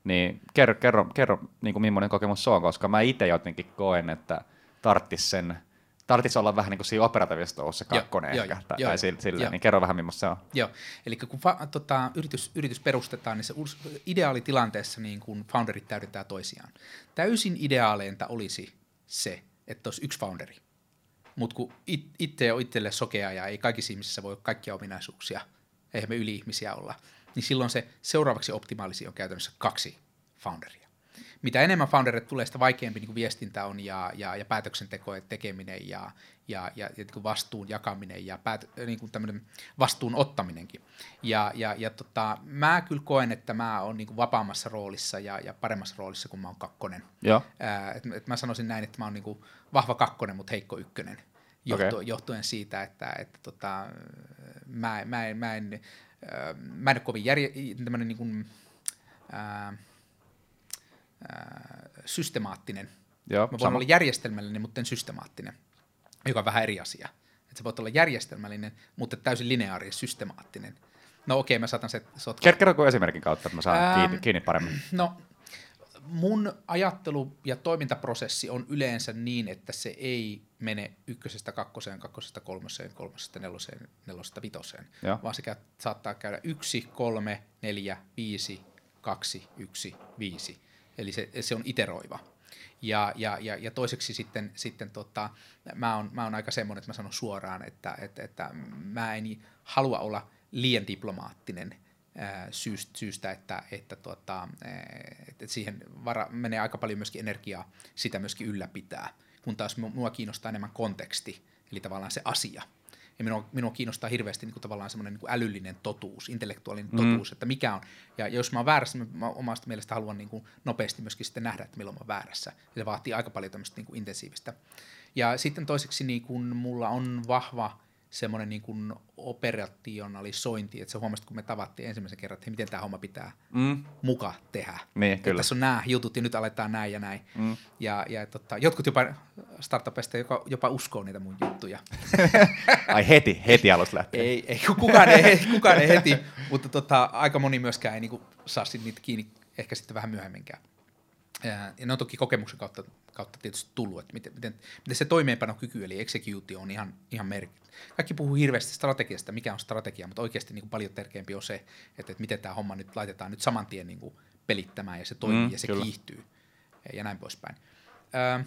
Niin kerro, kerro, kerro niin kuin millainen kokemus se on, koska mä itse jotenkin koen, että tarttis sen, tarttis olla vähän niin kuin siinä operatiivisessa Joo, kakkonen ehkä, joo, tai, joo, tai sille joo. niin kerro vähän millaista se on. Joo, eli kun fa- tota, yritys, yritys perustetaan, niin se ideaalitilanteessa niin kun founderit täydentää toisiaan. Täysin ideaaleinta olisi se, että olisi yksi founderi. Mutta kun it- itse on itselle sokea ja ei kaikissa ihmisissä voi kaikkia ominaisuuksia, eihän me yli-ihmisiä olla, niin silloin se seuraavaksi optimaalisi on käytännössä kaksi founderia. Mitä enemmän founderit tulee, sitä vaikeampi niin kuin viestintä on ja, ja, ja päätöksenteko ja tekeminen ja, ja, ja, ja niin kuin vastuun jakaminen ja päät, niin kuin vastuun ottaminenkin. Ja, ja, ja tota, mä kyllä koen, että mä oon niin kuin vapaammassa roolissa ja, ja paremmassa roolissa, kun mä oon kakkonen. Joo. Ää, et, et mä sanoisin näin, että mä oon niin kuin vahva kakkonen, mutta heikko ykkönen. Johtu, okay. Johtuen siitä, että, että tota, mä, mä, en, mä, en, ää, mä en ole kovin järje, tämmönen niin kuin, ää, ää, systemaattinen. Joo, Mä voin sama. olla järjestelmällinen, mutta en systemaattinen, joka on vähän eri asia. Et sä voit olla järjestelmällinen, mutta täysin lineaari, systemaattinen. No okei, mä saatan se sotkea. Ker- kerro esimerkin kautta, että mä saan Ähm, kiinni, kiinni paremmin. No, mun ajattelu ja toimintaprosessi on yleensä niin, että se ei mene ykkösestä kakkoseen, kakkosesta kolmoseen, kolmosesta neloseen, nelosesta vitoseen, Joo. vaan se käy, saattaa käydä yksi, kolme, neljä, viisi, kaksi, yksi, viisi. Eli se, se on iteroiva. Ja, ja, ja, ja toiseksi sitten, sitten tota, mä, oon, mä oon aika semmoinen, että mä sanon suoraan, että, että, että mä en halua olla liian diplomaattinen syystä, syystä että, että, ää, että siihen vara, menee aika paljon myöskin energiaa sitä myöskin ylläpitää, kun taas mua kiinnostaa enemmän konteksti, eli tavallaan se asia. Ja minua, minua kiinnostaa hirveästi niin kuin tavallaan semmoinen niin kuin älyllinen totuus, intellektuaalinen mm. totuus, että mikä on. Ja jos mä oon väärässä, mä omasta mielestä haluan niin kuin nopeasti myöskin sitten nähdä, että milloin mä oon väärässä. Ja se vaatii aika paljon tämmöistä niin kuin intensiivistä. Ja sitten toiseksi niin kuin mulla on vahva semmoinen niin kuin operationalisointi, että sä huomasit, kun me tavattiin ensimmäisen kerran, että miten tämä homma pitää Mm. muka tehdä. Niin, Että kyllä. Tässä on nämä jutut ja nyt aletaan näin ja näin. Mm. Ja, ja tota, jotkut jopa startupista jopa, jopa uskoo niitä mun juttuja. Ai heti, heti alusta lähtee. ei, ei, kukaan, ei, kukaan ei heti, mutta tota, aika moni myöskään ei niinku saa sit niitä kiinni ehkä sitten vähän myöhemminkään. Ja ne on toki kokemuksen kautta, kautta tietysti tullut, että miten, miten, miten se toimeenpanokyky eli execute on ihan, ihan merkittävä. Kaikki puhuu hirveästi strategiasta, mikä on strategia, mutta oikeasti niin kuin paljon tärkeämpi on se, että, että miten tämä homma nyt laitetaan nyt saman tien niin kuin pelittämään ja se toimii Mm, ja se kyllä. kiihtyy ja näin poispäin. Öö,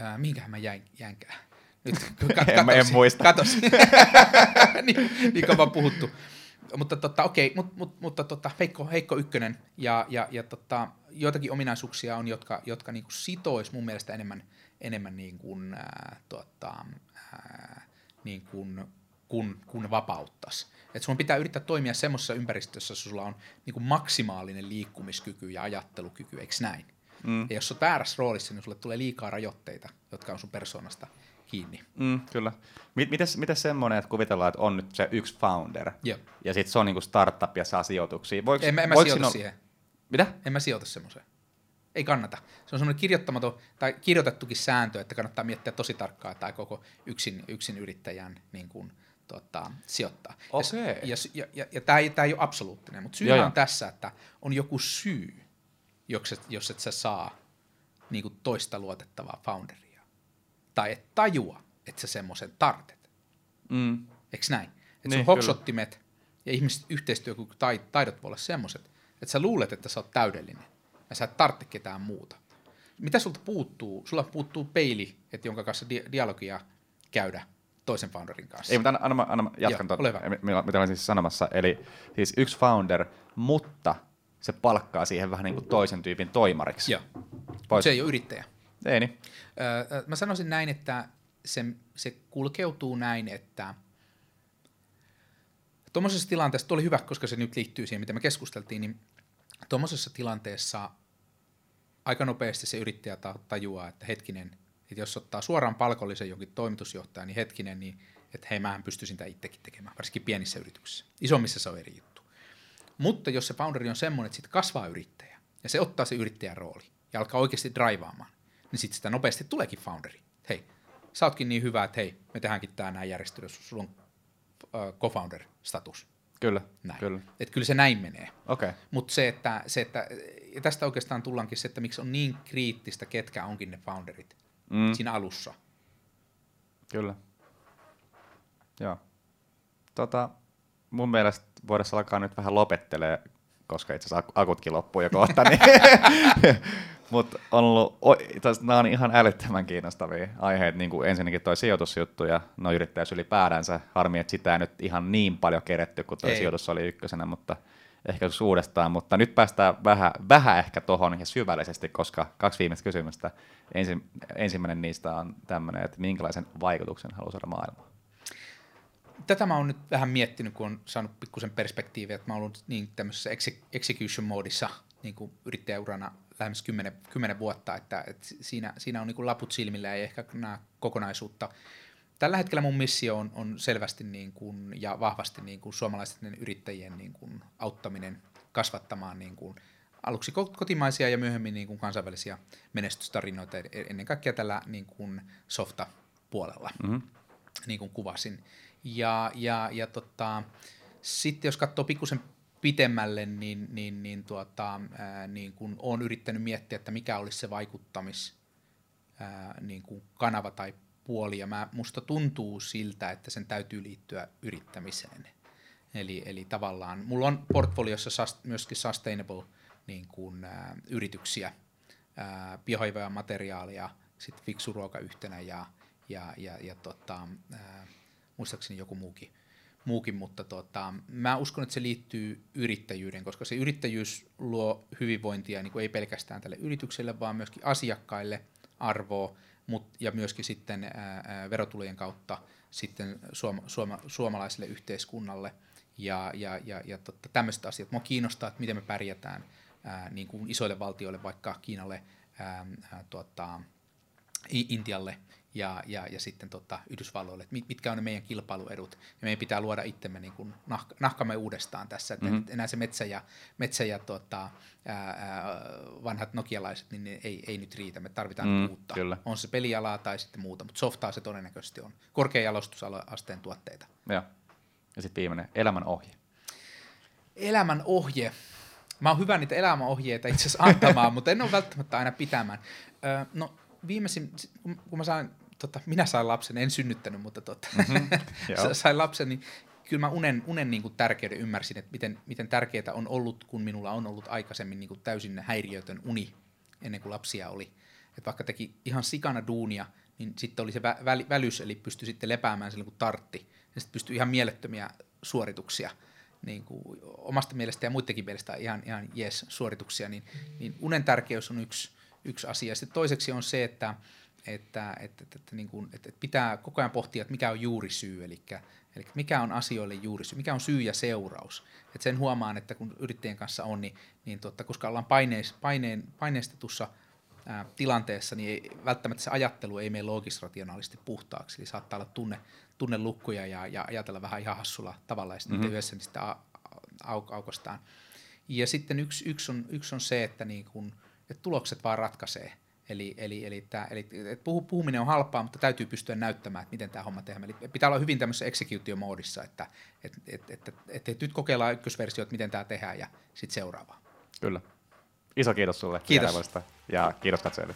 öö, mihinkähän mä jäin, jäinkään? Nyt kat, En- en muista. Katos. niin, niin kauan puhuttu. Mutta tota, okei, mut, mut, mutta tota, heikko, heikko ykkönen ja, ja, ja tota, joitakin ominaisuuksia on, jotka, jotka niinku sitois mun mielestä enemmän, enemmän niin kuin, ää, tota, ää, niin kuin, kun, kun vapauttaisi. Et sun pitää yrittää toimia semmoisessa ympäristössä, jossa sulla on niin kuin maksimaalinen liikkumiskyky ja ajattelukyky, eikö näin? Mm. Ja jos sä oot väärässä roolissa, niin sulle tulee liikaa rajoitteita, jotka on sun persoonasta kiinni. Mm, kyllä. Mit, mites, mites semmoinen, että kuvitellaan, että on nyt se yksi founder, Joo. ja sitten se on niinku startup ja saa sijoituksia. Voiko, En, mä- en mä sijoita olla- siihen. Mitä? En mä sijoita semmoiseen. Ei kannata. Se on semmoinen kirjoittamaton tai kirjoitettukin sääntö, että kannattaa miettiä tosi tarkkaan, että ai koko yksin, yksin yrittäjän niin kuin, tota, sijoittaa. Okei. Ja, ja, ja, ja tämä ei, tää ei ole absoluuttinen, mutta syy on tässä, että on joku syy, jos et, jos et sä saa niin kuin toista luotettavaa founderia. Tai et tajua, että sä semmoisen tartet. Mm. Eikö näin? Että Niin, sun kyllä. hoksottimet ja ihmiset yhteistyökyky tai taidot voi olla semmoiset, että sä luulet, että sä oot täydellinen ja sä et tarvitse ketään muuta. Mitä sulta puuttuu? Sulla puuttuu peili, että jonka kanssa di- dialogia käydä toisen founderin kanssa. Ei, mutta anna, anna, anna jatkan Joo, tuota, mi- mitä olen siis sanomassa. Eli siis yksi founder, mutta se palkkaa siihen vähän niin kuin toisen tyypin toimariksi. Joo. Se ei ole yrittäjä. Ei niin. Öö, mä sanoisin näin, että se, se kulkeutuu näin, että tuommoisessa tilanteessa, tuo oli hyvä, koska se nyt liittyy siihen, mitä me keskusteltiin, niin tuommoisessa tilanteessa aika nopeasti se yrittäjä tajuaa, että hetkinen, että jos ottaa suoraan palkollisen jonkin toimitusjohtajan, niin hetkinen, niin että hei, mähän pystyisin sitä itsekin tekemään, varsinkin pienissä yrityksissä. Isommissa se on eri juttu. Mutta jos se founderi on semmoinen, että sitten kasvaa yrittäjä, ja se ottaa se yrittäjän rooli, ja alkaa oikeasti draivaamaan, niin sitten sitä nopeasti tuleekin founderi. Hei, sä ootkin niin hyvä, että hei, me tehdäänkin tämä näin järjestely, sulla on uh, co-founder-status. Kyllä, näin. kyllä. Et kyllä se näin menee. Okay. Mutta se, että, se, että, ja tästä oikeastaan tullaankin se, että miksi on niin kriittistä, ketkä onkin ne founderit mm. siinä alussa. Kyllä. Joo. Tota, mun mielestä voidaan alkaa nyt vähän lopettelee, koska itse asiassa akutkin loppuu jo kohta, niin mutta on ollut, nämä on ihan älyttömän kiinnostavia aiheita, niin kuin ensinnäkin tuo sijoitusjuttu ja no yrittäjyys ylipäätänsä. Harmi, että sitä ei nyt ihan niin paljon keretty, kun tuo sijoitus oli ykkösenä, mutta ehkä uudestaan. Mutta nyt päästään vähän, vähän ehkä tuohon ja syvällisesti, koska kaksi viimeistä kysymystä. Ensi, ensimmäinen niistä on tämmöinen, että minkälaisen vaikutuksen haluaa saada maailmaan? Tätä mä oon nyt vähän miettinyt, kun on saanut pikkusen perspektiiviä, että mä oon ollut niin tämmöisessä execution-moodissa niin kuin yrittäjäurana lähes 10, 10 vuotta, että, että siinä, siinä on niin kuin laput silmillä ja ehkä nämä kokonaisuutta. Tällä hetkellä mun missio on, on selvästi niin kuin, ja vahvasti niin kuin suomalaisten yrittäjien niin kuin auttaminen kasvattamaan niin kuin, aluksi kotimaisia ja myöhemmin niin kuin kansainvälisiä menestystarinoita e-, ennen kaikkea tällä niin kuin softa-puolella, mm-hmm. niin kuin kuvasin. Ja, ja, ja tota, sitten jos katsoo pikkusen pitemmälle, niin, niin, niin, tuota, ää, niin kun olen yrittänyt miettiä, että mikä olisi se vaikuttamis ää, niin kuin kanava tai puoli, ja mä, musta tuntuu siltä, että sen täytyy liittyä yrittämiseen. Eli, eli tavallaan, mulla on portfoliossa sust, myöskin sustainable niin kuin, ää, yrityksiä, ää, materiaalia, sitten fiksu ruoka yhtenä ja, ja, ja, ja tota, ää, muistaakseni joku muukin, muukin mutta tota, mä uskon, että se liittyy yrittäjyyden, koska se yrittäjyys luo hyvinvointia niin kuin ei pelkästään tälle yritykselle, vaan myöskin asiakkaille arvoa, mut, ja myöskin sitten ää, verotulojen kautta sitten suoma, suoma, suomalaiselle yhteiskunnalle ja, ja, ja, ja totta, tämmöiset asiat. Mua kiinnostaa, että miten me pärjätään ää, niin kuin isoille valtioille, vaikka Kiinalle, ää, tuota, Intialle ja, ja, ja sitten tota, Yhdysvalloille, että mitkä on ne meidän kilpailuedut. Ja meidän pitää luoda itsemme niin kuin nah, nahkamme uudestaan tässä, että mm-hmm. enää se metsä ja, metsä ja tota, ää, ää, vanhat nokialaiset, niin ne ei, ei nyt riitä, me tarvitaan mm, uutta. Kyllä. On se pelialaa tai sitten muuta, mutta softaa se todennäköisesti on. Korkean jalostusasteen tuotteita. Ja, ja sitten viimeinen, elämän ohje. Elämän ohje. Mä oon hyvä niitä elämänohjeita itse asiassa antamaan, mutta en ole välttämättä aina pitämään. Öö, no viimeisin, kun mä sain tota, minä sain lapsen, en synnyttänyt, mutta tota, mm-hmm, sain lapsen, niin kyllä mä unen, unen niin kuin tärkeyden ymmärsin, että miten, miten tärkeää on ollut, kun minulla on ollut aikaisemmin niin kuin täysin häiriötön uni ennen kuin lapsia oli. että vaikka teki ihan sikana duunia, niin sitten oli se vä- väl- välys, eli pystyi sitten lepäämään silloin, kun tartti. Ja sitten pystyi ihan mielettömiä suorituksia, niin kuin omasta mielestä ja muidenkin mielestä ihan, ihan yes suorituksia, niin, niin unen tärkeys on yksi, yksi asia. Sitten toiseksi on se, että että, että, että, että, niin kuin, että pitää koko ajan pohtia, että mikä on juurisyy, eli, eli mikä on asioille juurisyy, mikä on syy ja seuraus. Että sen huomaan, että kun yrittäjien kanssa on, niin, niin totta, koska ollaan paineis, paineen, paineistetussa ää, tilanteessa, niin ei, välttämättä se ajattelu ei mene loogis-rationaalisesti puhtaaksi, eli saattaa olla tunne, tunnelukkuja ja, ja ajatella vähän ihan hassulla tavalla, ja sitten mm-hmm. yhdessä niin sitä au, aukostaan. Ja sitten yksi, yksi, on, yksi on se, että, niin kun, että tulokset vaan ratkaisee – Eli, eli, eli, tämä, eli puhu, puhuminen on halpaa, mutta täytyy pystyä näyttämään, että miten tämä homma tehdään. Eli pitää olla hyvin tämmöisessä executio-moodissa, että et, et, et, et, et, et nyt kokeillaan ykkösversio, että miten tämä tehdään ja sitten seuraava. Kyllä. Iso kiitos sulle. Kiitos. Ja kiitos katsojille.